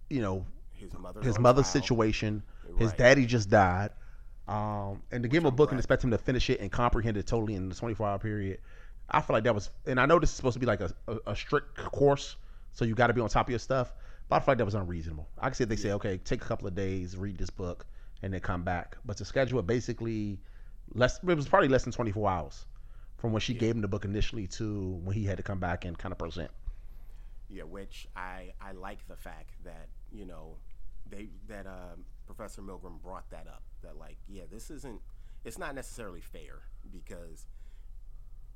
you know, his mother his mother's situation. His daddy just died. Um, and to give him a book and expect him to finish it and comprehend it totally in the 24 hour period, I feel like that was. And I know this is supposed to be like a, a, a strict course, so you got to be on top of your stuff. But I feel like that was unreasonable. I could see if they say, okay, take a couple of days, read this book, and then come back. But to schedule it basically less, it was probably less than 24 hours from when she gave him the book initially to when he had to come back and kind of present. Yeah, which I I like the fact that you know they that um, Professor Milgram brought that up. That like, yeah, this isn't. It's not necessarily fair because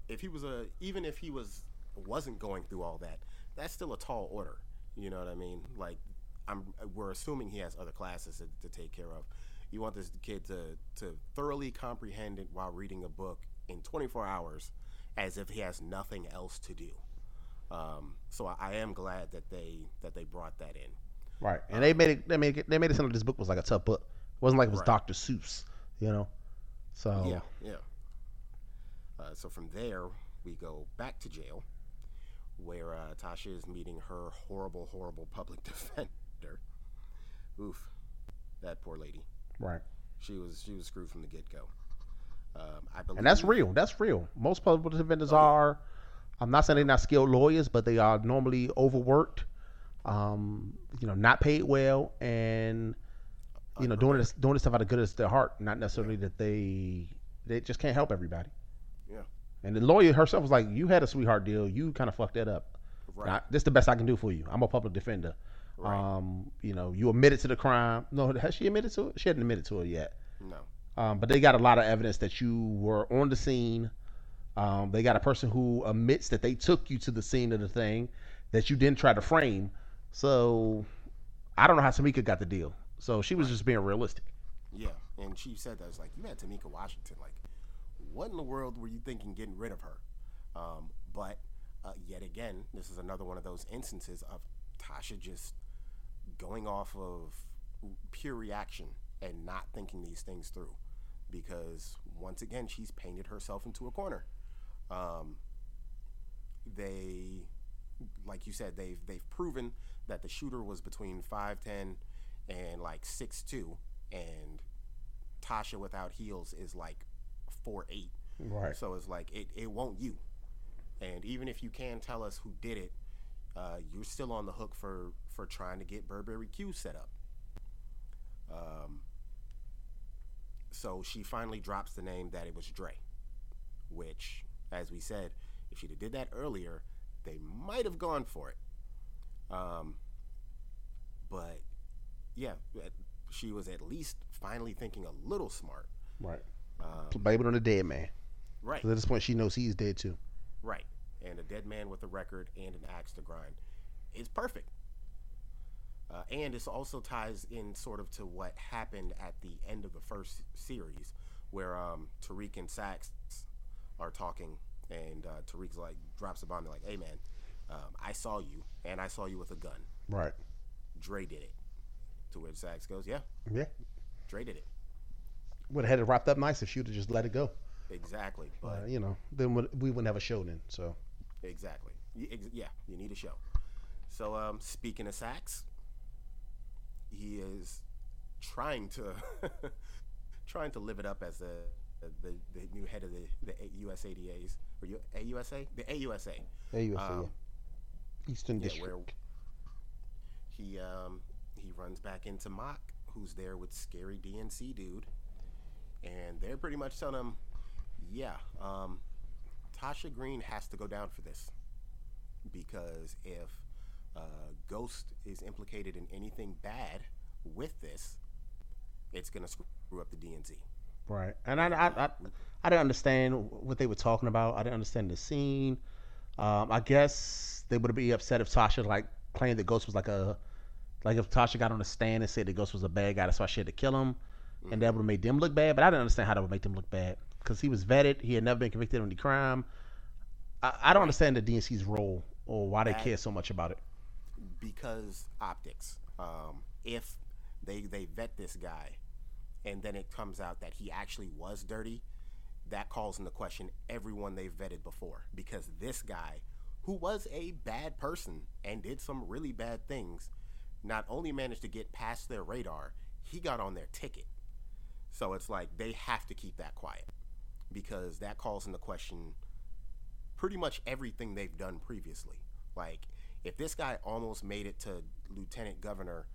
if he was a even if he was wasn't going through all that, that's still a tall order. You know what I mean? Like, I'm we're assuming he has other classes to, to take care of. You want this kid to to thoroughly comprehend it while reading a book in 24 hours, as if he has nothing else to do. Um, so I, I am glad that they that they brought that in. Right, and they made it. They made it. They made it sound like this book was like a tough book. It wasn't like it was Right. Dr. Seuss, you know. So Yeah, yeah. Uh, so from there, we go back to jail, where uh, Tasha is meeting her horrible, horrible public defender. Oof, that poor lady. right, She was she was screwed from the get go. Um, I believe, and that's real. That's real. Most public defenders Oh, yeah. are. I'm not saying they're not skilled lawyers, but they are normally overworked. Um, you know, not paid well, and you know, doing this doing this stuff out of goodness of their heart. Not necessarily that they they just can't help everybody. Yeah. And the lawyer herself was like, "You had a sweetheart deal. You kind of fucked that up. Right. I- this is the best I can do for you. I'm a public defender. Right. Um, you know, you admitted to the crime. No, has she admitted to it? She hadn't admitted to it yet. no. Um, but they got a lot of evidence that you were on the scene. Um, they got a person who admits that they took you to the scene of the thing that you didn't try to frame. So I don't know how Tamika got the deal. So she was just being realistic. Yeah, and she said that was like you had Tamika Washington. Like, what in the world were you thinking getting rid of her? Um, but uh, yet again, this is another one of those instances of Tasha just going off of pure reaction and not thinking these things through, because once again, she's painted herself into a corner. Um, they, like you said, they've they've proven that the shooter was between five ten and like six two, and Tasha without heels is like four eight. Right. So it's like it, it won't you. And even if you can tell us who did it, uh, you're still on the hook for for trying to get Burberry Q set up. Um, so she finally drops the name that it was Dre, which, as we said, if she'd have did that earlier, they might have gone for it. Um, but yeah, she was at least finally thinking a little smart. Right. Um, Blame it on the dead man. Right. at this point, she knows he's dead too. Right. And a dead man with a record and an axe to grind. is perfect. Uh, and this also ties in sort of to what happened at the end of the first series, where um, Tariq and Saxe are talking, and uh, Tariq's like drops a bomb. They're like, "Hey man, um, I saw you, and I saw you with a gun. Right. Dre did it." To which Saxe goes, "Yeah, Yeah. Dre did it Would have had it wrapped up nice if she would have just let it go. exactly." But Uh, you know, then we wouldn't have a show then. So Exactly. Yeah, you need a show. So, um, speaking of Saxe, he is trying to trying to live it up as the the, the new head of the the USADAs or U, AUSA the AUSA. go. Um, Eastern yeah, District. where he um he runs back into Mock, who's there with scary DNC dude, and they're pretty much telling him, yeah, um, Tasha Green has to go down for this because if uh, Ghost is implicated in anything bad with this, it's gonna screw up the DNC. Right. And I, I, I, I didn't understand what they were talking about. I didn't understand the scene. Um, I guess they would be upset if Tasha like claimed that Ghost was like a, like if Tasha got on the stand and said that Ghost was a bad guy, that's why she had to kill him, and that would have made them look bad. But I didn't understand how that would make them look bad because he was vetted. He had never been convicted of any crime. I, I don't understand the DNC's role or why they That- care so much about it. because optics. Um, if they they vet this guy, and then it comes out that he actually was dirty, that calls into question everyone they've vetted before. Because this guy, who was a bad person and did some really bad things, not only managed to get past their radar, he got on their ticket. So it's like they have to keep that quiet because that calls into question pretty much everything they've done previously. Like, if this guy almost made it to lieutenant governor,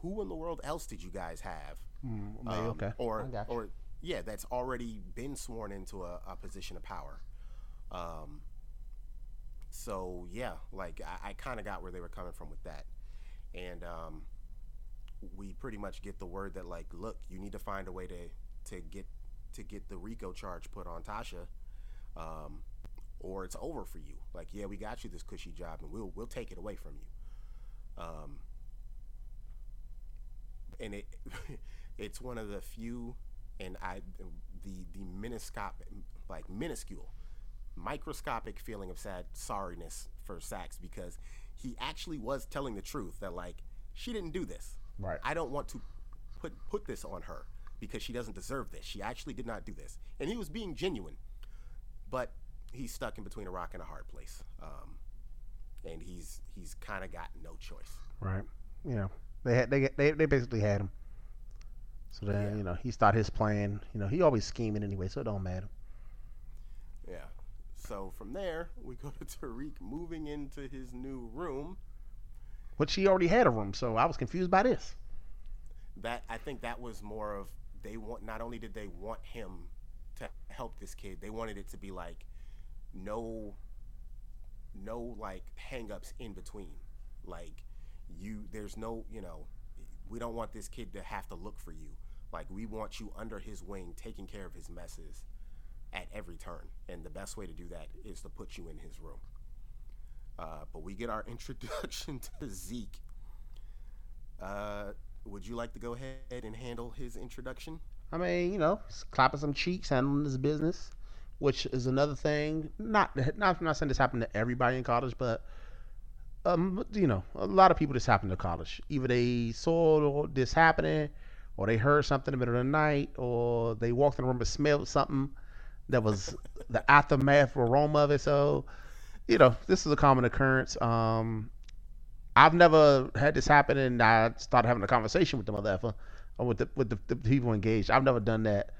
who in the world else did you guys have? Mm, Um, okay. Or, or yeah, that's already been sworn into a, a position of power. Um, so yeah, like I, I kind of got where they were coming from with that, and um, we pretty much get the word that like, look, you need to find a way to to get to get the RICO charge put on Tasha, um, or it's over for you. Like, yeah, we got you this cushy job, and we'll we'll take it away from you. Um, and it it's one of the few, and I the the miniscopic like minuscule, microscopic feeling of sad sorriness for Saxe because he actually was telling the truth that like she didn't do this. Right. I don't want to put put this on her because she doesn't deserve this. She actually did not do this, and he was being genuine, but he's stuck in between a rock and a hard place, um, and he's he's kind of got no choice. Right. Know, they had they they they basically had him. So then Yeah. you know he started his plan. You know he always scheming anyway, so it don't matter. Yeah. So from there, we go to Tariq moving into his new room. Which he already had a room, so I was confused by this. That I think that was more of they want. Not only did they want him to help this kid, they wanted it to be like no, no like hangups in between. Like you, there's no, you know, we don't want this kid to have to look for you. Like we want you under his wing, taking care of his messes at every turn. And the best way to do that is to put you in his room. Uh, but we get our introduction to Zeke. Uh, would you like to go ahead and handle his introduction? I mean, you know, clapping some cheeks, handling his business, which is another thing. Not not I'm not saying this happened to everybody in college, but um, you know, a lot of people this happened to college. Either they saw this happening, or they heard something in the middle of the night, or they walked in the room and smelled something that was the aftermath aroma of it. So, you know, this is a common occurrence. Um, I've never had this happen, and I started having a conversation with the motherfucker or with the with the, the people engaged. I've never done that.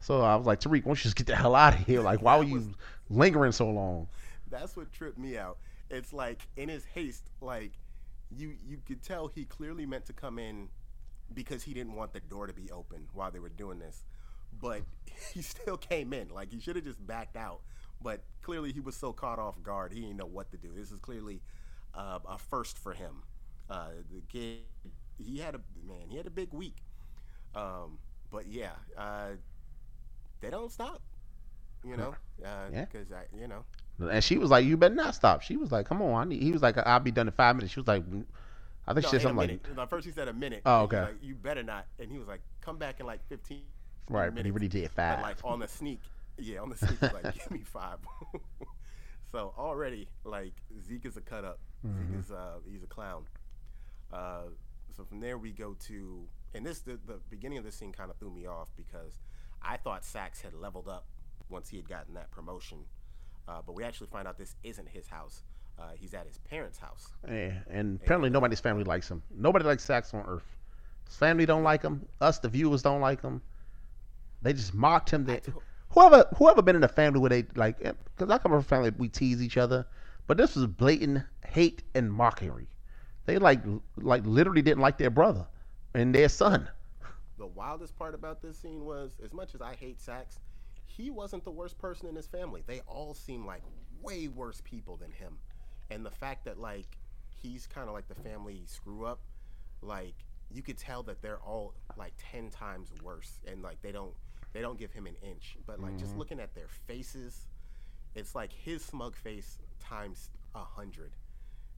So I was like, Tariq, why don't you just get the hell out of here? Like, why were you lingering so long? That's what tripped me out. It's like in his haste, like you you could tell he clearly meant to come in because he didn't want the door to be open while they were doing this. But he still came in. Like he should have just backed out. But clearly he was so caught off guard, he didn't know what to do. This is clearly uh, a first for him. Uh, the kid, he had a man, he had a big week. Um, but yeah, uh, they don't stop. You know, Yeah. because I, you know, And she was like, "You better not stop." She was like, "Come on." I need, he was like, "I'll be done in five minutes." She was like, "I think No, she said something like, minute. First he said a minute. Oh, and he was okay. like, you better not. And he was like, come back in like 15 right?" But he minutes. really did But five. like on the sneak, yeah, on the sneak, like, give me five. so already, like Zeke is a cut up. Mm-hmm. Zeke is uh, he's a clown. Uh, so from there we go to, and this the, the beginning of this scene kind of threw me off because I thought Saxe had leveled up once he had gotten that promotion, uh, but we actually find out this isn't his house. Uh, he's at his parents' house. Yeah, and apparently nobody's family likes him. Nobody likes Saxe on Earth. His family don't like him. Us, the viewers, don't like him. They just mocked him. They, to- whoever, whoever been in a family where they like, because I come from a family we tease each other, but this was blatant hate and mockery. They like, like literally didn't like their brother and their son. the wildest part about this scene was as much as I hate Saxe, he wasn't the worst person in his family. They all seem like way worse people than him. And the fact that like he's kind of like the family screw up, like you could tell that they're all like 10 times worse and like they don't they don't give him an inch. But like just looking at their faces, it's like his smug face times a hundred.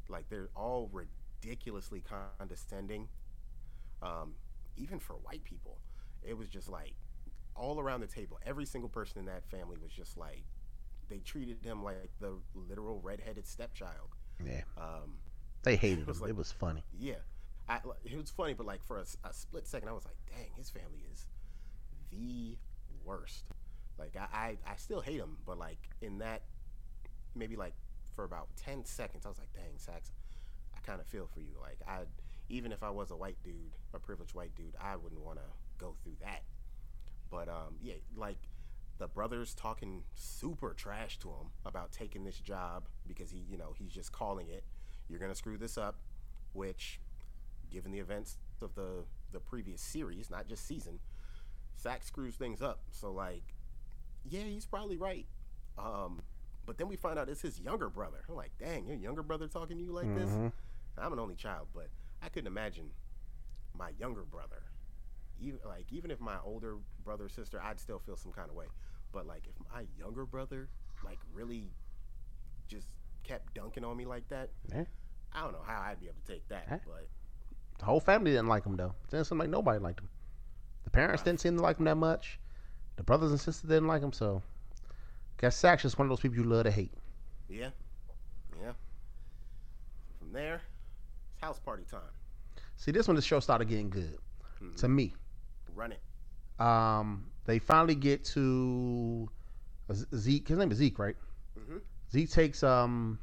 Like they're all ridiculously condescending um, even for white people, it was just like all around the table. Every single person in that family was just like they treated him like the literal redheaded stepchild. Yeah, Um, they hated was him. like- it was funny. yeah, I, it was funny, but like for a split second, I was like, dang, his family is the worst. Like I, I, I still hate him, but like in that maybe like for about ten seconds, I was like, dang, Saxe, I kind of feel for you. Like I, even if I was a white dude, a privileged white dude, I wouldn't want to go through that. But um, yeah, like the brothers talking super trash to him about taking this job because he, you know, he's just calling it. You're gonna screw this up, which, given the events of the the previous series, not just season, Saxe screws things up. So like, yeah, he's probably right. Um, but then we find out it's his younger brother. I'm like, dang, your younger brother talking to you like this? Mhm. I'm an only child, but I couldn't imagine my younger brother. Even like even if my older brother or sister, I'd still feel some kind of way. But like if my younger brother like really just kept dunking on me like that, Yeah. I don't know how I'd be able to take that. Huh? But The whole family didn't like him though. It didn't seem like nobody liked him. The parents didn't seem to like him that much. The brothers and sisters didn't like him, so guess Saxe just one of those people you love to hate. yeah, yeah. From there, it's house party time. See, this one the show started getting good to mm-hmm. me. Run it. Um, they finally get to Zeke. His name is Zeke, right? Mhm. Zeke takes um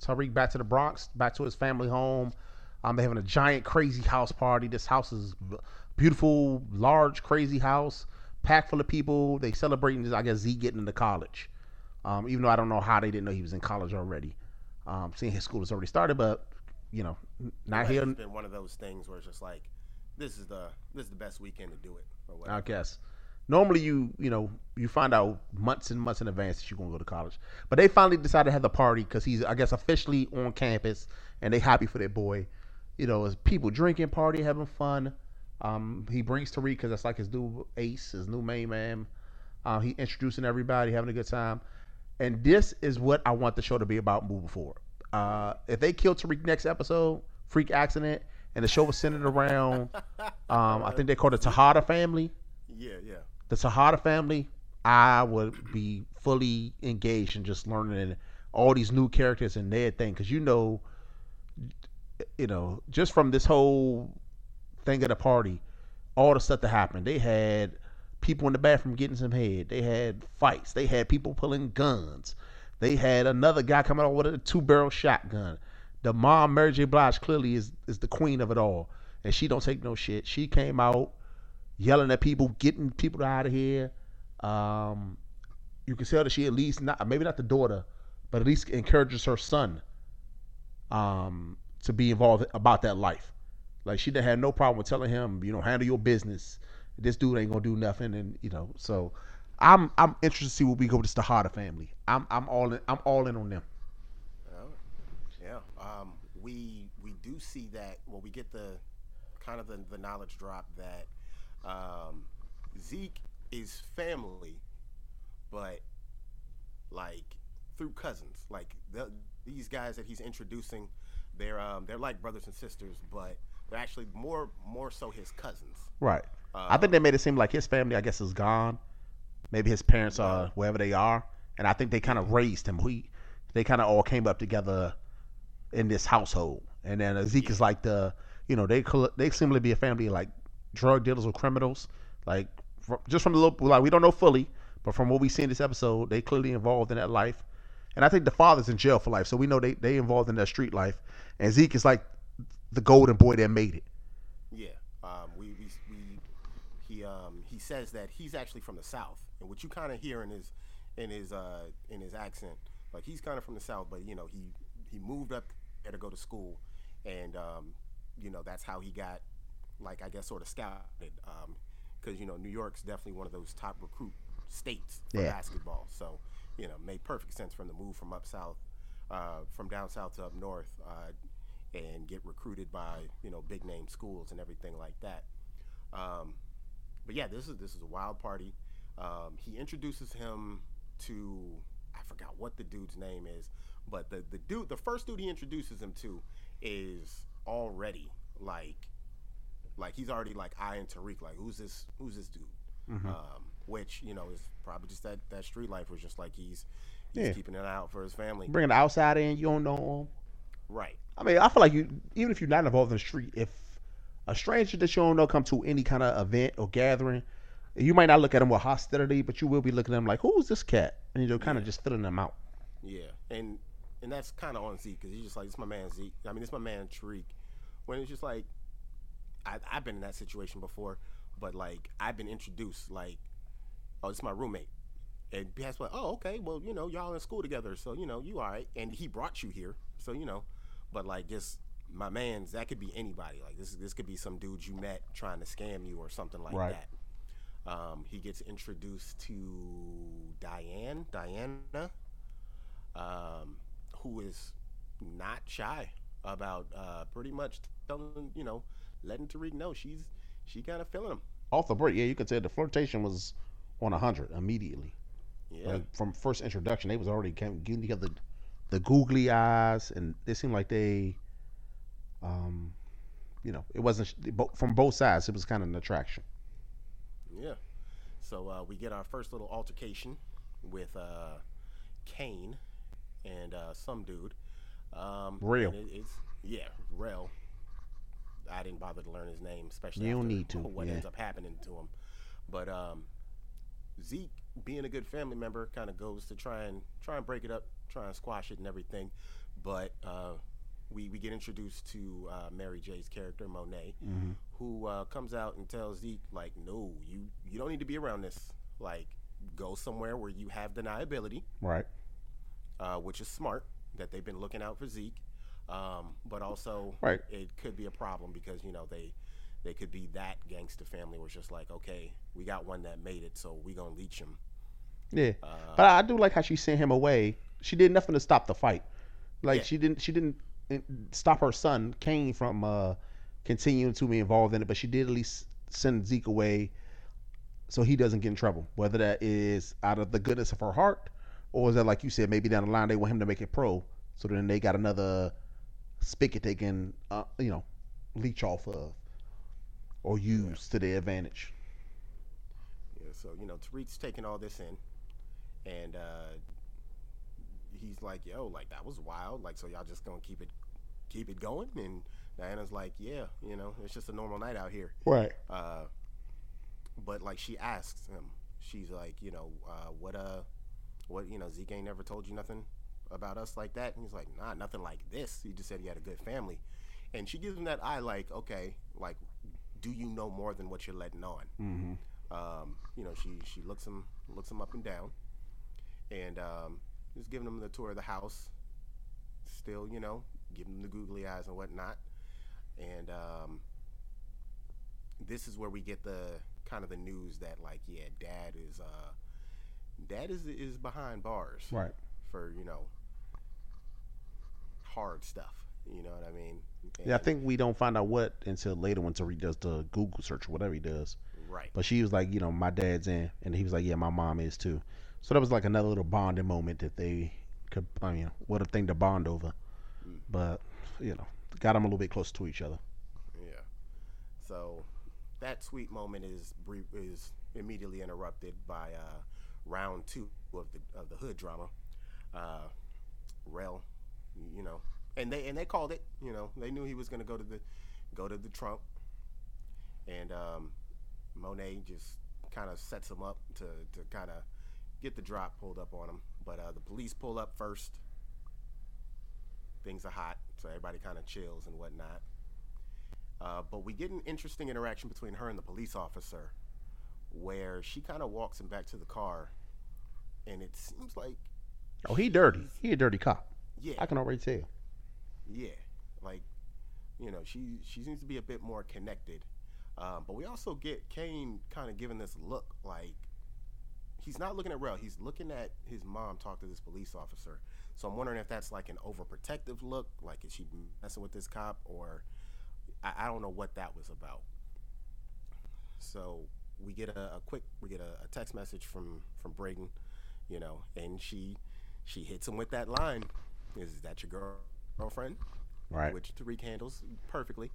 Tariq back to the Bronx, back to his family home. Um, they're having a giant, crazy house party. This house is beautiful, large, crazy house, packed full of people. They celebrating. I guess Zeke getting into college. Um, even though I don't know how they didn't know he was in college already. Um, seeing his school has already started, but you know, not here. It's been one of those things where it's just like, this is the this is the best weekend to do it or whatever. I guess. Normally, you you know you find out months and months in advance that you're gonna go to college, but they finally decided to have the party because he's I guess officially on campus and they happy for their boy. You know, it's people drinking, party, having fun. Um, he brings Tariq because that's like his new ace, his new main man. Uh, he introducing everybody, having a good time, and this is what I want the show to be about moving forward. Uh, if they kill Tariq next episode, freak accident, and the show was centered around, um, I think they called it the Tejada family Yeah, yeah. the Sahara family, I would be fully engaged in just learning all these new characters and their thing because you know, you know, just from this whole thing at the party, all the stuff that happened. They had people in the bathroom getting some head. They had fights. They had people pulling guns. They had another guy coming out with a two barrel shotgun. The mom, Mary J. Blige, clearly is is the queen of it all, and she don't take no shit. She came out yelling at people, getting people out of here. Um, you can tell that she at least not maybe not the daughter, but at least encourages her son um, to be involved about that life. Like she didn't have no problem with telling him, you know, handle your business. This dude ain't gonna do nothing, and you know, so I'm I'm interested to see what we go with this the Harder family. I'm I'm all in I'm all in on them. Yeah. Um, we we do see that. Well, we get the kind of the, the knowledge drop that um, Zeke is family, but like through cousins. Like the, these guys that he's introducing, they're um, they're like brothers and sisters, but they're actually more more so his cousins. Right. I think they made it seem like his family, I guess, is gone. Maybe his parents are wherever they are, and I think they kind of raised him. We, they kind of all came up together in this household, and then Zeke is like the, you know, they coll- they seem to be a family like drug dealers or criminals. Like just from the little, like we don't know fully, but from what we see in this episode, they clearly involved in that life. And I think the father's in jail for life, so we know they they involved in that street life. And Zeke is like the golden boy that made it. Yeah. Um, we, we, we he um, he says that he's actually from the south, and what you kind of hear in his in his uh, in his accent, like he's kind of from the south, but you know he he moved up there to go to school, and um, you know that's how he got like I guess sort of scouted, because you know New York's definitely one of those top recruit states for Yeah. basketball, so you know made perfect sense from the move from up south, uh, from down south to up north. Uh, and get recruited by you know big name schools and everything like that. Um, but yeah, this is this is a wild party. Um, he introduces him to I forgot what the dude's name is, but the the dude the first dude he introduces him to is already like like he's already like eyeing Tariq like who's this who's this dude. Um, which you know is probably just that that street life was just like he's he's Yeah. keeping an eye out for his family. Bringing the outside in, you don't know him. Right. I mean, I feel like you, even if you're not involved in the street, if a stranger that you don't know come to any kind of event or gathering, you might not look at them with hostility, but you will be looking at them like, "Who's this cat?" And you're kind of just filling them out. Yeah, and and that's kind of on Zeke because he's just like, "It's my man Zeke." I mean, it's my man Tariq. When it's just like, I, I've been in that situation before, but like I've been introduced like, "Oh, it's my roommate," and that's like, "Oh, okay, well, you know, y'all in school together, so you know, you all right." And he brought you here, so you know, but like just my man's that could be anybody. Like this this could be some dude you met trying to scam you or something like Right. that. Um, he gets introduced to Diane, Diana, um, who is not shy about uh, pretty much telling, you know, letting Tariq know she's she kind of feeling him. Off the break, yeah, you could say the flirtation was on hundred immediately. Yeah, Like from first introduction, they was already came, getting together the googly eyes, and it seemed like they, um, you know, it wasn't from both sides. It was kind of an attraction. yeah. So uh, we get our first little altercation with uh, Cane and uh, some dude. Um, and it- it's yeah, Rail. I didn't bother to learn his name, especially You don't need to, What yeah. ends up happening to him, but um, Zeke, being a good family member, kind of goes to try and try and break it up, try and squash it and everything. But uh, we we get introduced to uh, Mary J's character Monet, Mm-hmm. who uh, comes out and tells Zeke like, "No, you you don't need to be around this. Like, go somewhere where you have deniability." Right. Uh, which is smart that they've been looking out for Zeke. Um, but also, Right. it could be a problem because you know they they could be that gangster family was just like, okay, we got one that made it, so we gonna leech him. Yeah. Uh, But I do like how she sent him away. She did nothing to stop the fight. Like Yeah. she didn't. She didn't uh, stop her son Cane from uh, continuing to be involved in it. But she did at least send Zeke away so he doesn't get in trouble. Whether that is out of the goodness of her heart, or is that like you said, maybe down the line they want him to make it pro, so then they got another spigot they can, uh, you know, leech off of or use to their advantage. Yeah, so you know, Tariq's taking all this in, and uh, he's like, "Yo, like that was wild. Like, so y'all just gonna keep it, keep it going?" And Diana's like, "Yeah, you know, it's just a normal night out here." Right. Uh, but like she asks him, she's like, you know, uh, what uh, what you know, Zeke ain't never told you nothing about us like that, and he's like, nah, nothing like this. He just said he had a good family, and she gives him that eye, like, okay, like, do you know more than what you're letting on? Mm-hmm. Um, you know, she she looks him looks him up and down, and um, just giving him the tour of the house. Still, you know, giving him the googly eyes and whatnot, and um, this is where we get the kind of the news that like, yeah, dad is uh, dad is is behind bars Right. for you know hard stuff. You know what I mean? Yeah, I think we don't find out what until later when Tariq does the Google search or whatever he does. right. But she was like, you know, my dad's in, and he was like, yeah, my mom is too. So that was like another little bonding moment that they could, I mean, what a thing to bond over. Mm. But you know, got them a little bit closer to each other. Yeah. So that sweet moment is brief, is immediately interrupted by uh, round two of the of the hood drama. Uh, Rel, you know, and they and they called it. You know, they knew he was going to go to the go to the trunk, and um, Monet just kind of sets him up to to kind of get the drop pulled up on him. But uh, the police pull up first. Things are hot, so everybody kind of chills and whatnot. Uh, but we get an interesting interaction between her and the police officer, where she kind of walks him back to the car, and it seems like, Oh, he dirty. He a dirty cop. yeah, I can already tell. yeah, like, you know, she she seems to be a bit more connected. Um, but we also get Cane kind of giving this look like he's not looking at Rel, he's looking at his mom talk to this police officer. So I'm wondering if that's like an overprotective look, like is she messing with this cop, or I, I don't know what that was about. So we get a, a quick, we get a, a text message from from Brayden, you know, and she she hits him with that line: "Is that your girl, girlfriend?" Right. Which Tariq handles perfectly.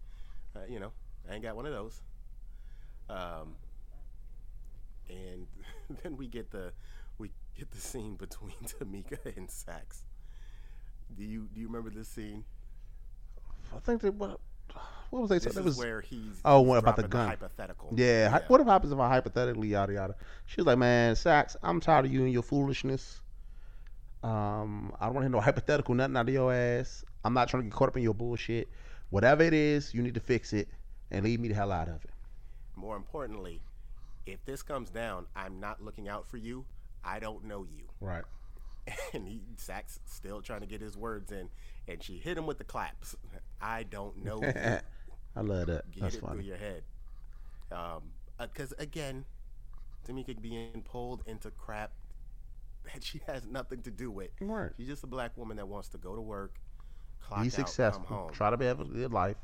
Uh, you know, I ain't got one of those. Um, and then we get the we get the scene between Tamika and Saxe. Do you do you remember this scene? I think that what what was they This saying? is It was where he's Oh, what about the gun? hypothetical. yeah. hy- What happens if I hypothetically yada yada? She was like, man, Saxe, I'm tired of you and your foolishness. Um, I don't want to hear no hypothetical nothing out of your ass. I'm not trying to get caught up in your bullshit. Whatever it is, you need to fix it and leave me the hell out of it. More importantly, if this comes down, I'm not looking out for you. I don't know you. Right. and he Saxe still trying to get his words in, and she hit him with the claps. I don't know. you. I love that. Get That's it through your head. Um, because again, Tamika being pulled into crap that she has nothing to do with. Right. She's just a black woman that wants to go to work, clock Be out, successful. come home. Try to have a good life,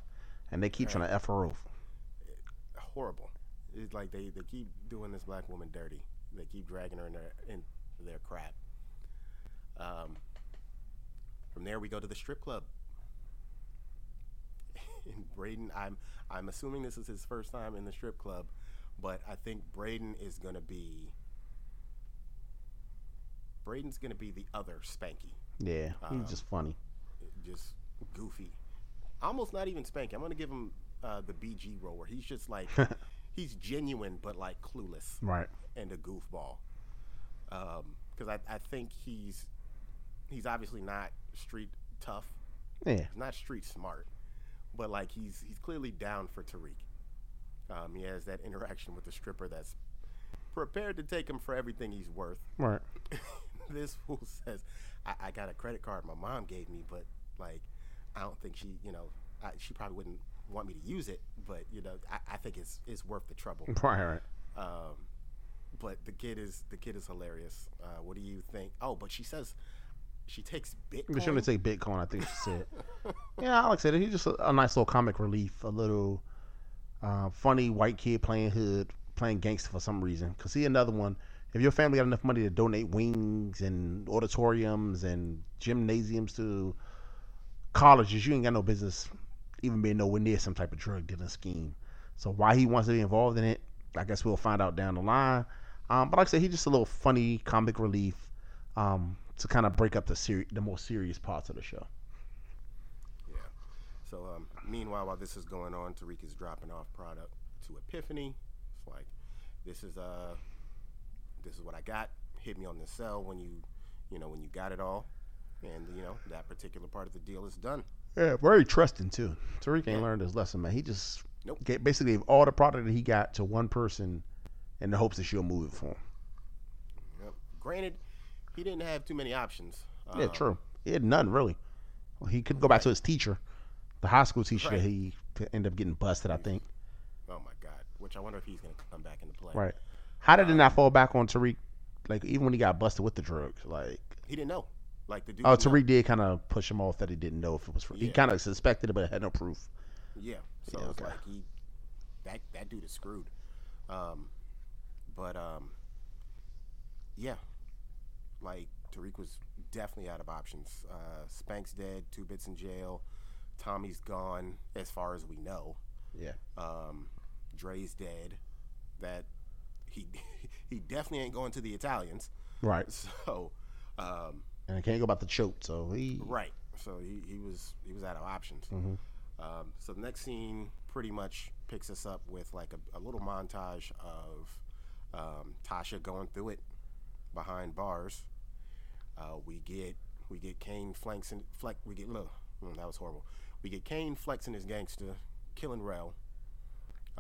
and they keep trying to f her over. Horrible. It's like they, they keep doing this black woman dirty. They keep dragging her in their in their crap. Um, from there, we go to the strip club. And Brayden, I'm I'm assuming this is his first time in the strip club, but I think Brayden is gonna be Brayden's gonna be the other Spanky, Yeah, Um, he's just funny. just goofy, almost not even Spanky. I'm gonna give him uh, the BG role where he's just like he's genuine but like clueless Right. and a goofball. Because I, I think he's he's obviously not street tough. Yeah. He's not street smart, but like he's he's clearly down for Tariq. Um, he has that interaction with the stripper that's prepared to take him for everything he's worth. Right. this fool says, I, "I got a credit card my mom gave me, but like I don't think she, you know, I, she probably wouldn't want me to use it, but you know, I, I think it's it's worth the trouble." Right. Right. Um, but the kid is the kid is hilarious. Uh, what do you think? Oh, but she says she takes Bitcoin. Should only take Bitcoin. I think she said. yeah, Alex said it. He's just a, a nice little comic relief, a little uh, funny white kid playing hood, playing gangster for some reason. Cause see another one. If your family got enough money to donate wings and auditoriums and gymnasiums to colleges, you ain't got no business even being nowhere near some type of drug dealing scheme. So why he wants to be involved in it, I guess we'll find out down the line. Um, but like I said, he's just a little funny comic relief um, to kind of break up the seri- the more serious parts of the show. Yeah. So um, meanwhile, while this is going on, Tariq is dropping off product to Epiphany. It's like, this is uh, this is what I got. Hit me on the cell when you, you know, when you got it all, and you know that particular part of the deal is done. Yeah, very trusting too. Tariq ain't Yeah. learned his lesson, man. He just Nope. basically gave all the product that he got to one person in the hopes that she'll move it for him. Yep. Granted, he didn't have too many options. Yeah, Um, true. He had none really. Well, he could go back to his teacher, the high school teacher Right. that he ended up getting busted. I think. Oh my God. Which I wonder if he's gonna come back into play. Right. How did it not fall back on Tariq? Like even when he got busted with the drugs, like He didn't know. Like the dude. oh, didn't know. Tariq did kind of push him off that he didn't know if it was. For, He kind of suspected it, but had no proof. Yeah. So Yeah, it's okay. like he that that dude is screwed. Um, but um, yeah, like Tariq was definitely out of options. Uh, Spank's dead. Two bits in jail. Tommy's gone, as far as we know. Yeah. Um, Dre's dead. That he he definitely ain't going to the Italians. Right. So, um, And I can't go about the choke, so he. Right. So he, he was he was out of options. Mhm. Um, so the next scene pretty much picks us up with like a, a little montage of um, Tasha going through it behind bars. Uh, we get we get Cane flexing flex. We get look mm, that was horrible. We get Cane flexing his gangster, killing Rel.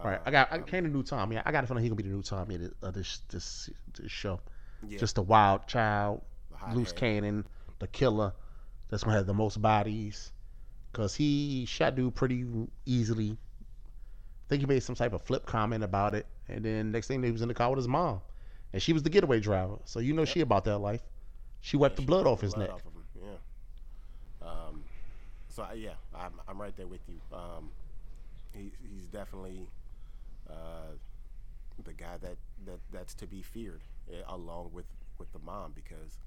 Right. I got. I came to new Tommy. I got a feeling he gonna be the new Tommy of this, of this this this show. Yeah. Just a wild child, The loose cannon, the killer. That's gonna have the most bodies. Cause he shot dude pretty easily. I think he made some type of flip comment about it, and then next thing he was in the car with his mom, and she was the getaway driver. So you know she about that life. She wiped the blood off his blood neck. off of him, Yeah. Um, so I, yeah, I'm, I'm right there with you. Um, he, he's definitely uh, the guy that, that that's to be feared, eh, along with with the mom because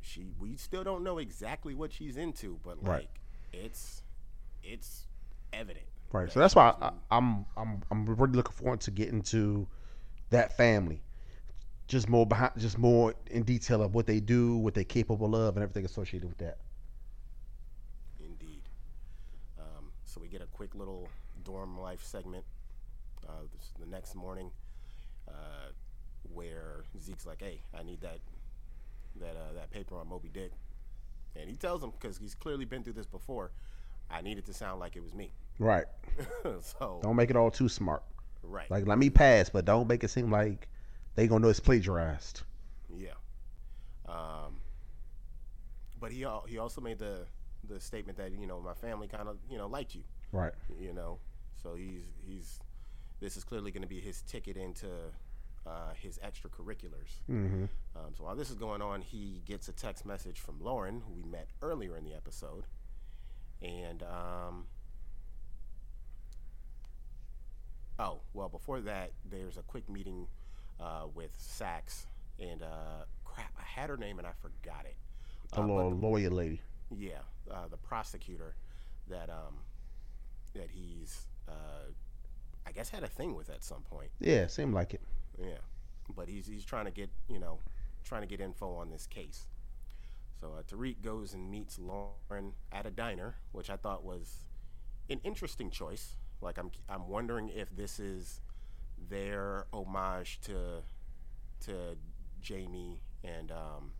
she we still don't know exactly what she's into, but like Right. it's it's evident. Right. that So that's why I, I'm I'm I'm really looking forward to getting to that family. Just more behind, just more in detail of what they do, what they're capable of, and everything associated with that. Indeed. Um, so we get a quick little dorm life segment uh, this, the next morning, uh, where Zeke's like, "Hey, I need that that uh, that paper on Moby Dick," and he tells him because he's clearly been through this before. I need it to sound like it was me. Right. so Don't make it all too smart. right, Like let me pass, but don't make it seem like they gonna know it's plagiarized. yeah. Um, but he he also made the the statement that you know my family kind of you know liked you. Right. you know. So he's he's this is clearly going to be his ticket into uh, his extracurriculars. Mm-hmm. Um, so while this is going on, he gets a text message from Lauren, who we met earlier in the episode, and um, oh well, before that, there's a quick meeting uh, with Saxe and uh, crap, I had her name and I forgot it. The Uh, but little lawyer lady. yeah, uh, the prosecutor that um that he's uh, I guess had a thing with at some point. Yeah, seemed like it. Yeah, but he's he's trying to get you know trying to get info on this case. So uh, Tariq goes and meets Lauren at a diner, which I thought was an interesting choice Like I'm I'm wondering if this is their homage to to Jamie and um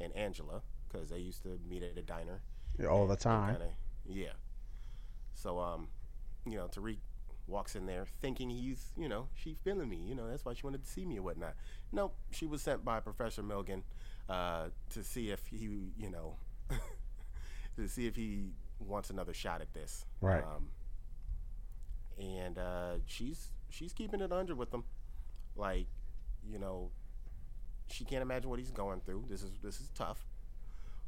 and Angela because they used to meet at a diner all the time. Kinda, yeah. So um, you know, Tariq walks in there thinking he's, you know, she feeling me. You know, that's why she wanted to see me or whatnot. Nope, she was sent by Professor Milgram uh, to see if he, you know, to see if he wants another shot at this. Right. Um, and uh, she's she's keeping it under with him, like, you know, she can't imagine what he's going through. This is this is tough,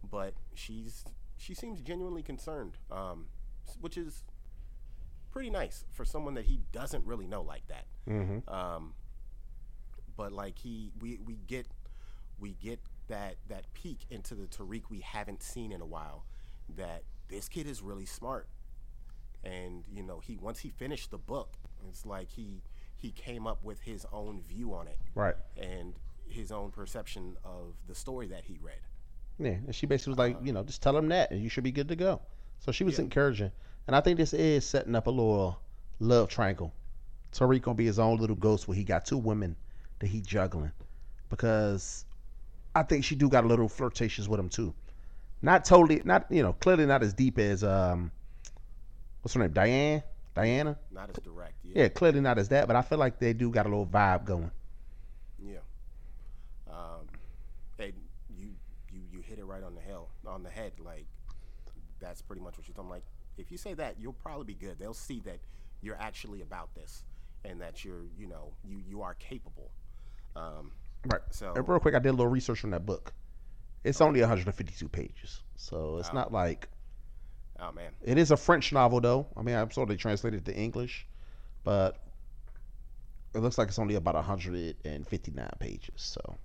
but she's she seems genuinely concerned, um, which is pretty nice for someone that he doesn't really know like that. Mm-hmm. Um, but like he, we we get we get that that peek into the Tariq we haven't seen in a while. That this kid is really smart, and you know he once he finished the book, it's like he he came up with his own view on it, Right. and his own perception of the story that he read. Yeah, and she basically was like, you know, just tell him that, and you should be good to go. So she was Yeah. encouraging, and I think this is setting up a little love triangle. Tariq gonna be his own little ghost where he got two women that he juggling, because I think she do got a little flirtations with him too. Not totally, not you know, clearly not as deep as um, what's her name, Diane, Diana. Not as direct, yeah. Yeah, clearly not as that, but I feel like they do got a little vibe going. Yeah. Um, and you you you hit it right on the hell on the head. Like that's pretty much what you're talking. Like if you say that, you'll probably be good. They'll see that you're actually about this and that you're you know you you are capable. Um, Right. so And real quick, I did a little research on that book. It's only 152 pages, so it's not like oh man, it is a French novel though. I mean, I'm sure they translated it to English, but it looks like it's only about 159 pages. So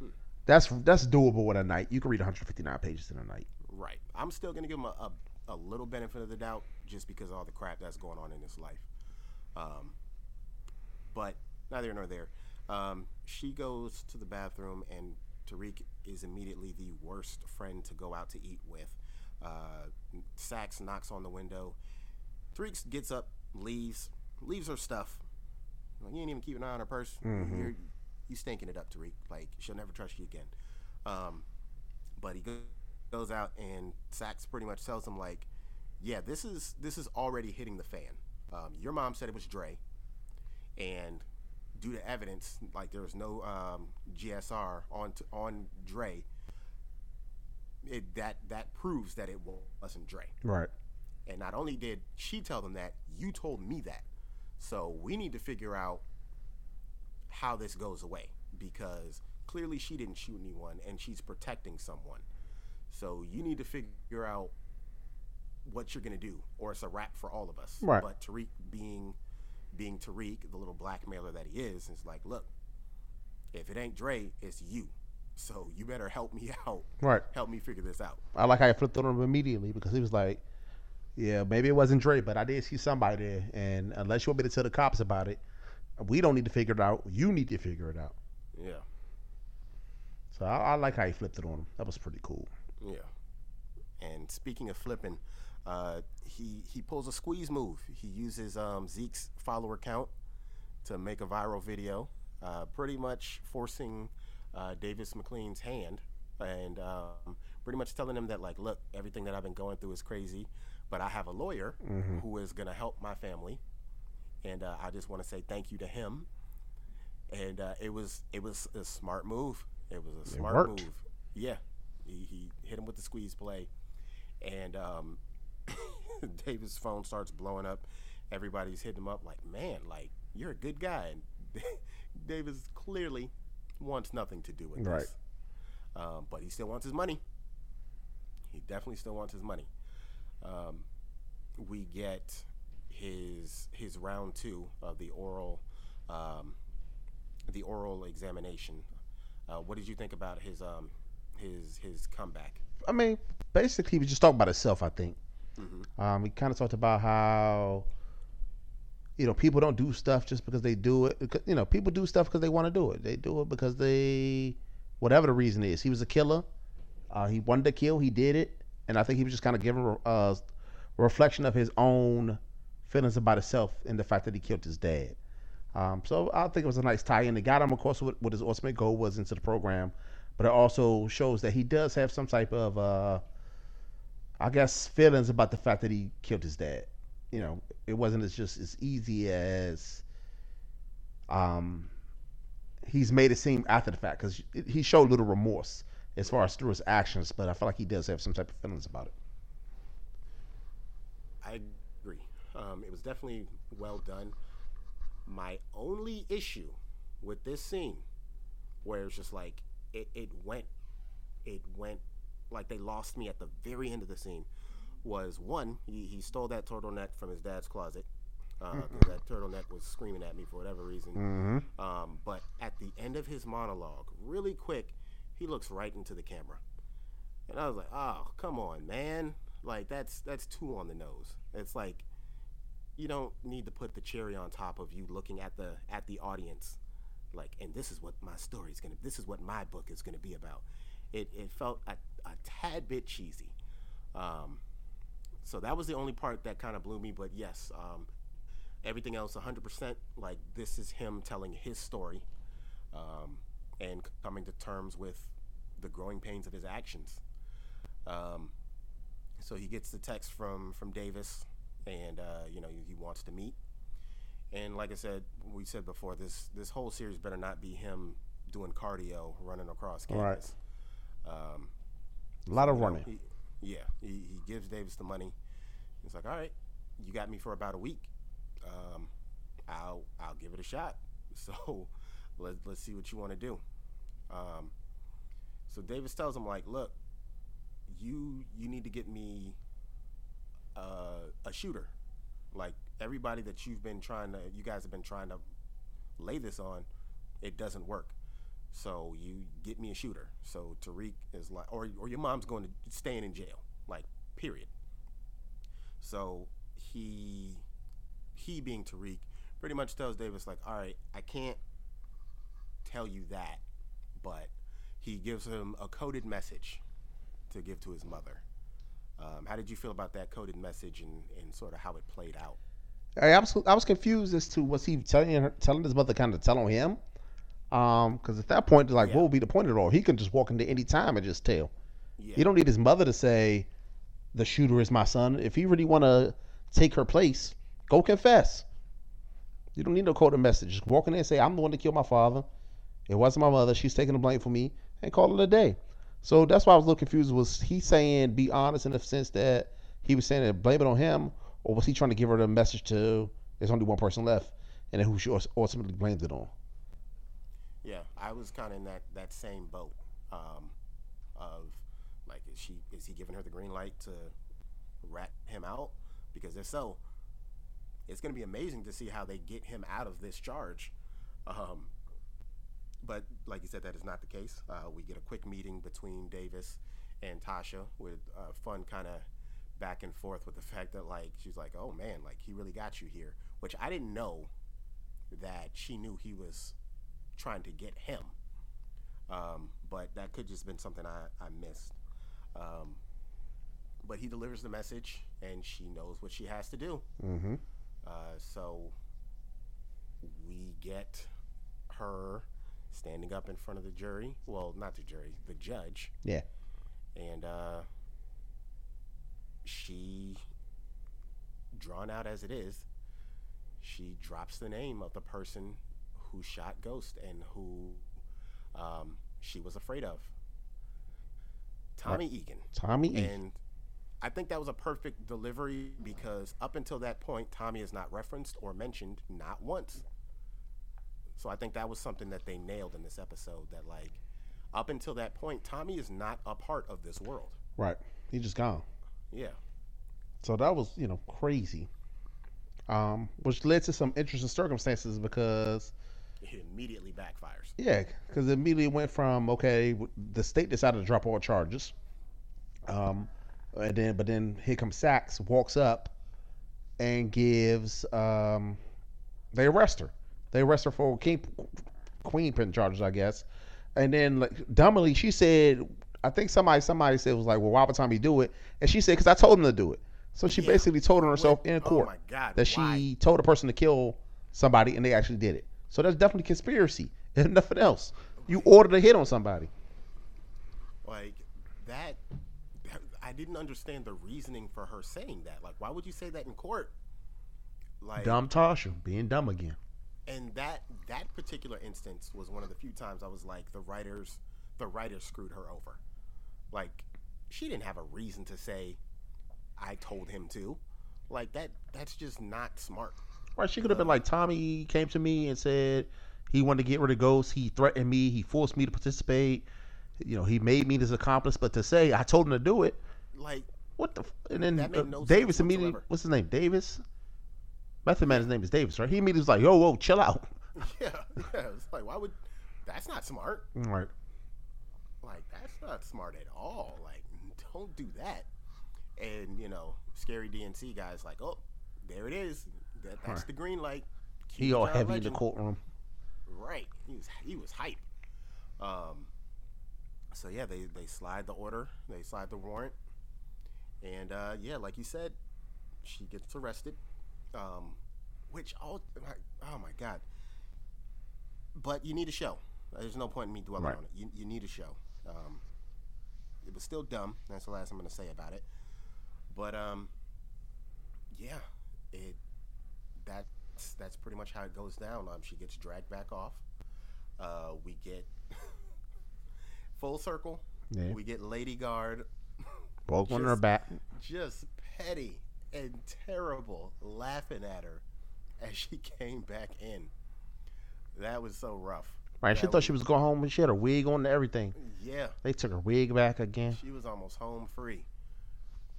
Hmm. that's that's doable in a night. You can read 159 pages in a night. right. I'm still gonna give him a, a a little benefit of the doubt just because of all the crap that's going on in his life. Um, but neither nor there. Um, she goes to the bathroom, and Tariq is immediately the worst friend to go out to eat with. Uh, Saxe knocks on the window. Tariq gets up, leaves, leaves her stuff. Like, you ain't even keep an eye on her purse. You're you stinking it up, Tariq. Like she'll never trust you again. Um, but he goes out, and Saxe pretty much tells him like, "Yeah, this is this is already hitting the fan. Um, your mom said it was Dre, and due to evidence, like there was no um, GSR on t- on Dre. It, that that proves that it wasn't Dre. Right. And not only did she tell them that, you told me that. So we need to figure out how this goes away because clearly she didn't shoot anyone and she's protecting someone. So you need to figure out what you're gonna do, or it's a wrap for all of us. Right. But Tariq being being Tariq, the little blackmailer that he is, is like, look, if it ain't Dre, it's you. So you better help me out. Right. Help me figure this out. I like how I flipped on him immediately because he was like, "Yeah, maybe it wasn't Dre, but I did see somebody there, and unless you want me to tell the cops about it, we don't need to figure it out. You need to figure it out." Yeah. So I, I like how he flipped it on him. That was pretty cool. Yeah. And speaking of flipping, uh, he he pulls a squeeze move. He uses um, Zeke's follower count to make a viral video, uh, pretty much forcing uh, Davis MacLean's hand and um, pretty much telling him that like, look, everything that I've been going through is crazy, but I have a lawyer who is gonna help my family, and uh, I just want to say thank you to him. And uh, it was it was a smart move. It was a smart move. Yeah, he, he hit him with the squeeze play, and um, Davis' phone starts blowing up. Everybody's hitting him up like, "Man, like you're a good guy." And Davis clearly wants nothing to do with Right. this, um, but he still wants his money. He definitely still wants his money. Um, we get his his round two of the oral um, the oral examination. Uh, what did you think about his um, his his comeback? I mean, basically, he was just talking about himself. I think. Mhm. Um, he kind of talked about how, you know, people don't do stuff just because they do it. You know, people do stuff because they want to do it. They do it because they, whatever the reason is. He was a killer. Uh, he wanted to kill. He did it, and I think he was just kind of giving a, reflection of his own feelings about himself and the fact that he killed his dad. Um, so I think it was a nice tie-in. It got him, of course, what, what his ultimate goal was into the program, but it also shows that he does have some type of, uh, I guess, feelings about the fact that he killed his dad. You know, it wasn't as just as easy as um, he's made it seem after the fact because he showed little remorse as far as through his actions, but I feel like he does have some type of feelings about it. I agree. Um, it was definitely well done. My only issue with this scene, where it's just like it, it went, it went like they lost me at the very end of the scene, was one he, he stole that turtleneck from his dad's closet. Uh, that turtleneck was screaming at me for whatever reason. Mm-hmm. Um, but at the end of his monologue, really quick, he looks right into the camera, and I was like, "Oh, come on, man! Like that's that's too on the nose. It's like you don't need to put the cherry on top of you looking at the at the audience, like, and this is what my story's gonna. This is what my book is gonna be about. It it felt a, a tad bit cheesy. Um, so that was the only part that kind of blew me. But yes, um, everything else 100% like this is him telling his story um, and coming to terms with the growing pains of his actions um, so he gets the text from from davis and uh, you know he wants to meet and like i said we said before this this whole series better not be him doing cardio running across Right. campus um, A lot of you know, running. he- yeah, he, he gives Davis the money. He's like, all right, you got me for about a week. Um, I'll I'll give it a shot. So let let's see what you want to do. Um, so Davis tells him like, look, you you need to get me uh, a shooter. Like everybody that you've been trying to, you guys have been trying to lay this on, it doesn't work. So you get me a shooter. So Tariq is like, or or your mom's going to staying in jail, like period. So he he being Tariq pretty much tells Davis like, all right, I can't tell you that, but he gives him a coded message to give to his mother. Um, how did you feel about that coded message and, and sort of how it played out? I was I was confused as to was he telling her, telling his mother kind of telling him, um, because at that point, like, Yeah. what would be the point of it all? He can just walk into any time and just tell. Yeah, You don't need his mother to say, "The shooter is my son." If he really want to take her place, go confess. You don't need no coded message. Just walk in there and say, "I'm the one that killed my father. It wasn't my mother. She's taking the blame for me," and call it a day. So that's why I was a little confused. Was he saying be honest in the sense that he was saying that blame it on him, or was he trying to give her the message to there's only one person left, and who she ultimately blamed it on? Yeah, I was kind of in that, that same boat um, of like, is she is he giving her the green light to rat him out? Because if so, it's going to be amazing to see how they get him out of this charge. Um, but like you said, that is not the case. Uh, we get a quick meeting between Davis and Tasha with uh, fun kind of back and forth with the fact that like she's like, oh man, like he really got you here, which I didn't know that she knew he was trying to get him. Um, but that could just been something I, I missed. Um, but he delivers the message, and she knows what she has to do. Mm-hmm. Uh, so we get her standing up in front of the jury. Well, not the jury, the judge. Yeah. And uh, she, drawn out as it is, she drops the name of the person who shot Ghost and who um, she was afraid of. Tommy Egan. Tommy Egan. And I think that was a perfect delivery because up until that point, Tommy is not referenced or mentioned not once. So I think that was something that they nailed in this episode. That like, up until that point, Tommy is not a part of this world. Right. He just gone. Yeah, So that was, you know, crazy. Um, which led to some interesting circumstances because, it immediately backfires. yeah, because it immediately went from okay, the state decided to drop all charges, um, and then but then here comes Saxe, walks up, and gives um, they arrest her. They arrest her for king, queen pin charges, I guess, and then like dumbly she said, I think somebody somebody said was like, well, why would Tommy do it? And she said, because I told him to do it. So she Yeah. basically told on herself When- in court Oh God! that why? she told a person to kill somebody and they actually did it. So that's definitely conspiracy and nothing else. You ordered a hit on somebody. like that. I didn't understand the reasoning for her saying that. Like, why would you say that in court? Like, Dumb Tasha being dumb again. and that that particular instance was one of the few times I was like, the writers, the writers screwed her over. Like, she didn't have a reason to say, I told him to. Like that. That's just not smart. Right? She could have been like Tommy came to me and said he wanted to get rid of ghosts. He threatened me. He forced me to participate. You know, he made me this accomplice. But to say I told him to do it, Like, what the? F- and then That uh, no Davis immediately. whatsoever. What's his name? Davis. Method Man's name is Davis, right? He immediately was like, "Yo, whoa, chill out." yeah, yeah. It's like, why would? That's not smart. Right. Like that's not smart at all. Like don't do that. And you know, scary DNC guys like, oh, there it is. That, that's Right. the green light. He all heavy in the courtroom. Right. He was he was hype. Um. So yeah, they they slide the order. They slide the warrant. And uh, yeah, like you said, she gets arrested. Um, which all oh my god. But you need a show. There's no point in me dwelling Right. on it. You, you need a show. Um, it was still dumb. That's the last I'm going to say about it. But um, yeah, it that's that's pretty much how it goes down. Um, she gets dragged back off. Uh, we get full circle. Yeah. We get Lady Guard, Both on her back. just petty and terrible, laughing at her as she came back in. That was so rough. Right. She thought she was going home and she had a wig on and everything. Yeah, They took her wig back again. she was almost home free.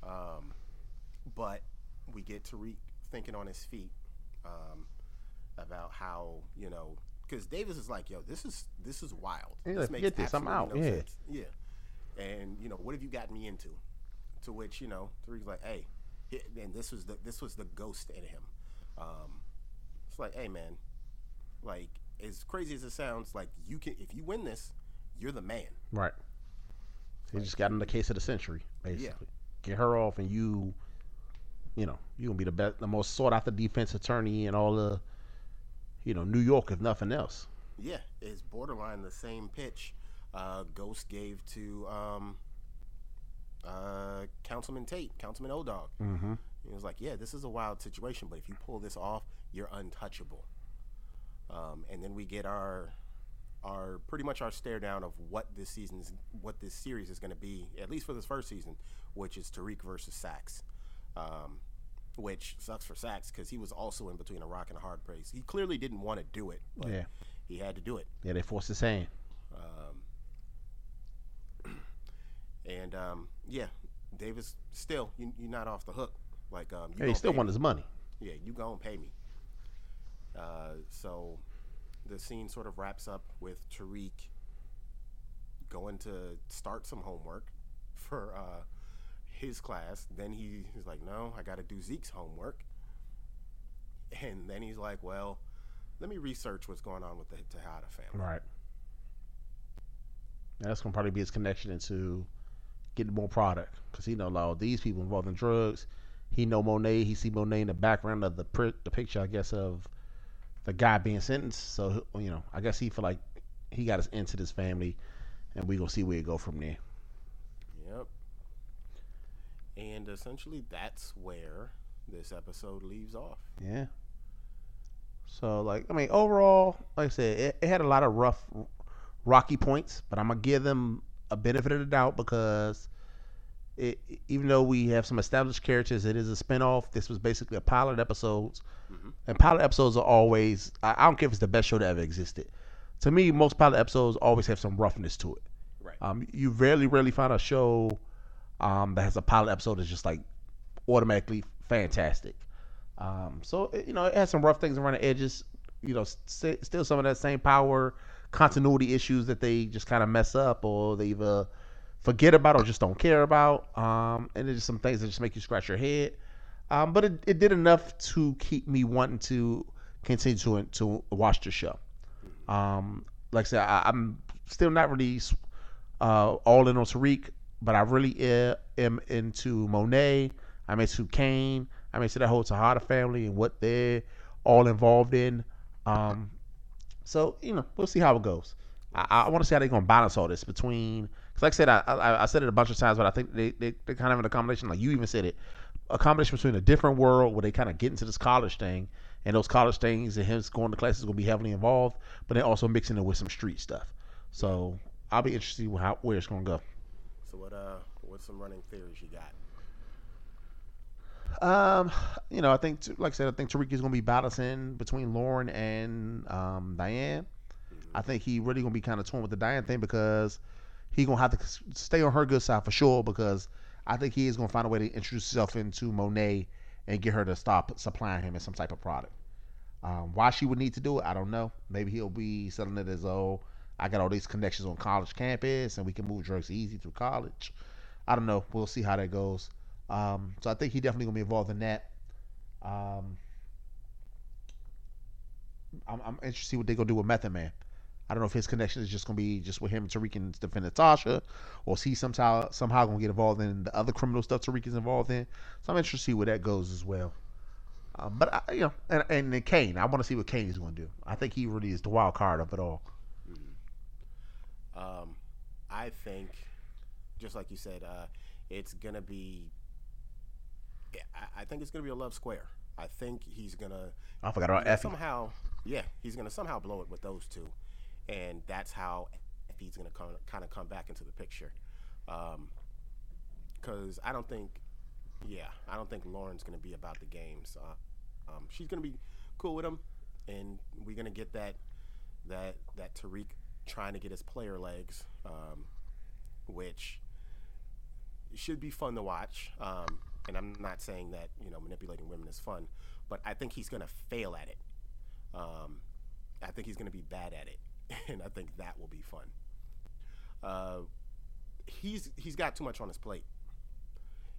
Um, but we get Tariq thinking on his feet um, about how you know because Davis is like, yo, this is this is wild. Yeah, this forget this, I'm out, no yeah. sense. yeah. And you know, what have you gotten me into? To which you know, Tariq's like, hey, and this was the this was the ghost in him. Um, it's like, hey, man, like as crazy as it sounds, like you can if you win this, you're the man. Right. He just got in the case of the century, basically. Get her off, and you, you know, you're gonna be the best, the most sought after defense attorney in all the, you know, New York, if nothing else. Yeah, it's borderline the same pitch uh, Ghost gave to um, uh, Councilman Tate, Councilman O Dog. Mm-hmm. He was like, "Yeah, this is a wild situation, but if you pull this off, you're untouchable." Um, and then we get our our pretty much our stare down of what this season's what this series is going to be, at least for this first season, which is Tariq versus Saxe. Um, which sucks for Saxe because he was also in between a rock and a hard place. He clearly didn't want to do it, but Yeah. he had to do it. Yeah, they forced his hand. Um, and um, yeah, Davis still you, you're not off the hook. Like um, you Hey, he still won me. his money. Yeah, you gonna pay me. Uh, so the scene sort of wraps up with Tariq going to start some homework for uh, his class. Then he, he's like, "No, I got to do Zeke's homework." And then he's like, "Well, let me research what's going on with the Tejada family." Right. And that's gonna probably be his connection into getting more product because he know a lot of these people involved in drugs. He know Monet. He see Monet in the background of the the picture, I guess, of the guy being sentenced. So you know, I guess he feel like he got us into this family, and we gonna see where it go from there. And essentially, that's where this episode leaves off. Yeah. So like, I mean, overall, like I said, it, it had a lot of rough, rocky points, but I'm gonna give them a benefit of the doubt because it, even though we have some established characters, it is a spinoff. This was basically a pilot episodes, and pilot episodes are always. I, I don't care if it's the best show that ever existed. To me, most pilot episodes always have some roughness to it. Right. Um, you rarely, rarely find a show um, that has a pilot episode that's just like automatically fantastic. Um, so it- you know, it has some rough things around the edges. You know, st- still some of that same power continuity issues that they just kind of mess up or they either forget about or just don't care about. Um, and there's just some things that just make you scratch your head. Um, but it, it did enough to keep me wanting to continue to to watch the show. Um, like I said, I, I'm still not really uh, all in on Tariq, but I really am into Monet. I'm into Cane. I'm into the whole Tejada family and what they're all involved in. Um, so you know, we'll see how it goes. I, I want to see how they're gonna balance all this between. Cause like I said, I, I, I said it a bunch of times, but I think they they they kind of in a combination. Like you even said it, a combination between a different world where they kind of get into this college thing, and those college things and him going to classes gonna be heavily involved, but then also mixing it with some street stuff. So I'll be interested to see how where it's gonna go. So what uh what's some running theories you got? Um, you know, I think, like I said, I think Tariq is going to be balancing between Lauren and um, Diane. I think he really going to be kind of torn with the Diane thing because he going to have to stay on her good side for sure because I think he is going to find a way to introduce himself into Monet and get her to stop supplying him in some type of product. Um, why she would need to do it, I don't know. Maybe he'll be selling it as oh, I got all these connections on college campus and we can move drugs easy through college. I don't know. We'll see how that goes. Um, so I think he definitely gonna be involved in that. Um, I'm, I'm interested to see what they gonna do with Method Man. I don't know if his connection is just gonna be just with him and Tariq and defend Natasha, or is he somehow somehow gonna get involved in the other criminal stuff Tariq is involved in. So I'm interested to see where that goes as well. Um, but I, you know, and, and then Cane, I want to see what Cane is to do. I think he really is the wild card of it all. Um, I think, just like you said, uh, it's gonna be I, think it's going to be a love square. I think he's going to. I forgot about Effie. Somehow, yeah, he's to somehow blow it with those two, and that's how Effie's going to kind of come back into the picture. Um, Because I don't think, yeah, I don't think Lauren's going to be about the games. Uh, um, she's going to be cool with him, and we're going to get that that that Tariq trying to get his player legs, um, which should be fun to watch. Um, and I'm not saying that you know manipulating women is fun, but I think he's going to fail at it. Um, I think he's going to be bad at it, and I think that will be fun. Uh, he's he's got too much on his plate,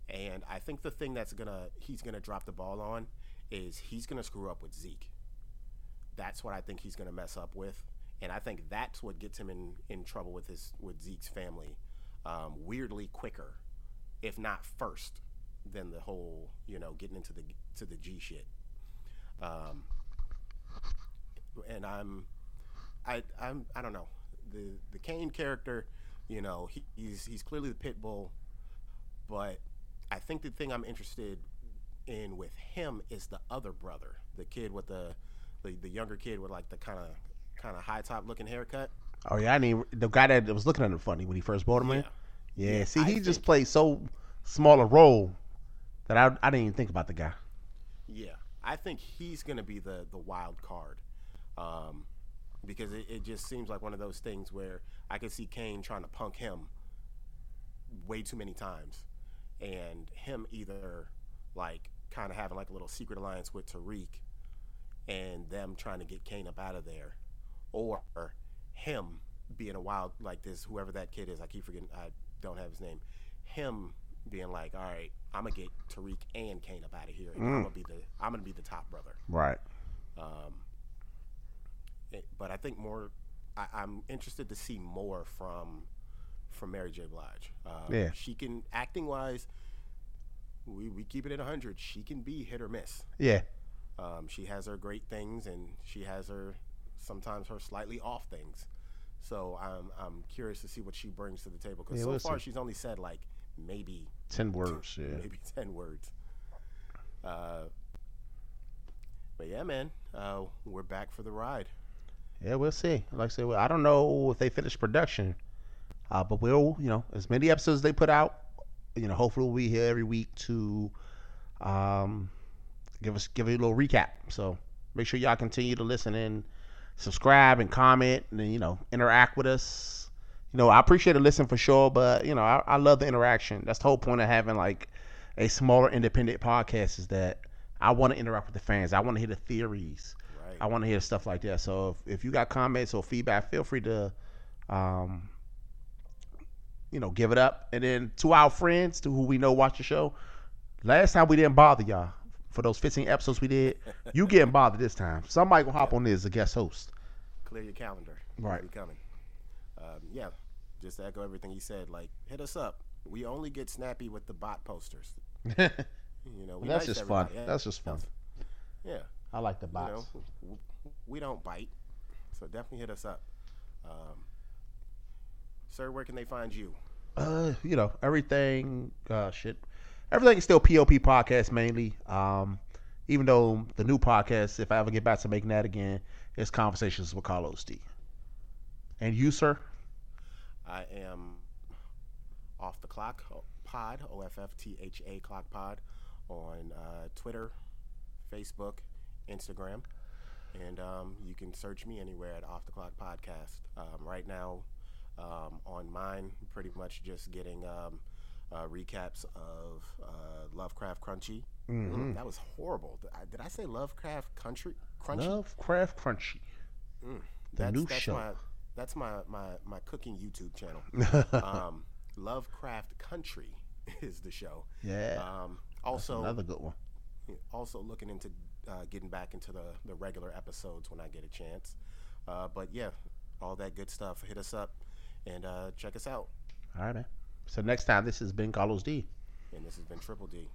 and I think the thing that's gonna he's gonna drop the ball on is he's gonna screw up with Zeke. That's what I think he's gonna mess up with, and I think that's what gets him in in trouble with his with Zeke's family. Um, weirdly quicker, if not first, than the whole you know getting into the to the G shit. Um, and I'm, I I'm I don't know the the Cane character, you know he, he's he's clearly the pit bull, but I think the thing I'm interested in with him is the other brother, the kid with the the, the younger kid with like the kind of kind of high top looking haircut. Oh yeah, I mean the guy that was looking at him funny when he first bought him yeah. in. Yeah, yeah see, I he just played so small a role that I, I didn't even think about the guy. Yeah, I think he's going to be the the wild card, um, because it, it just seems like one of those things where I could see Cane trying to punk him way too many times, and him either like kind of having like a little secret alliance with Tariq, and them trying to get Cane up out of there, or him being a wild like this whoever that kid is. I keep forgetting. I don't have his name. Him being like, all right, I'm gonna get Tariq and Cane up out of here. And mm. I'm gonna be the I'm gonna be the top brother. Right. Um. It, but I think more. I, am interested to see more from from Mary J. Blige. Um, yeah. She can acting wise. We, we keep it at 100. She can be hit or miss. Yeah. Um, she has her great things and she has her sometimes her slightly off things. So I'm I'm curious to see what she brings to the table because yeah, so we'll far she's only said like maybe ten words. yeah, maybe ten words. Uh, but yeah, man, uh, we're back for the ride. Yeah, we'll see. Like I said, well, I don't know if they finish production, uh, but we'll, you know, as many episodes they put out, you know, hopefully we'll be here every week to um, give us give you a little recap. So make sure y'all continue to listen and subscribe and comment and you know interact with us you know, I appreciate a listen for sure, but you know, I, I love the interaction. That's the whole point of having like a smaller independent podcast is that I want to interact with the fans. I want to hear the theories. Right. I want to hear stuff like that. So if, if you got comments or feedback, feel free to, um, you know, give it up. And then to our friends, to who we know watch the show, last time we didn't bother y'all for those 15 episodes we did. you getting bothered this time. Somebody gonna hop on this as a guest host. Clear your calendar. Right. We coming. Um, yeah, just to echo everything he said, like hit us up. We only get snappy with the bot posters. You know, we That's nice just to fun. everybody. Yeah, That's just fun. Yeah, I like the you bots. know, we don't bite, so definitely hit us up. Um, sir, where can they find you? Uh, you know, everything. Uh, shit, everything is still POP podcast mainly. Um, even though the new podcast, if I ever get back to making that again, is conversations with Carlos D. And you, sir? I am off the clock pod, O F F T H A clock pod, on uh, Twitter, Facebook, Instagram, and um, you can search me anywhere at Off the Clock Podcast. Um, right now, um, on mine, pretty much just getting um, uh, recaps of uh, Lovecraft Crunchy. Mm, that was horrible. Did I, did I say Lovecraft Country Crunchy? Lovecraft Crunchy. the that's, new that's show. My, that's my, my, my cooking YouTube channel. um, Lovecraft Country is the show. Yeah. Um, also, Another good one. also looking into uh, getting back into the, the regular episodes when I get a chance. Uh, but yeah, all that good stuff. Hit us up and uh, check us out. All right, man. So next time, this has been Carlos D. And this has been Triple D.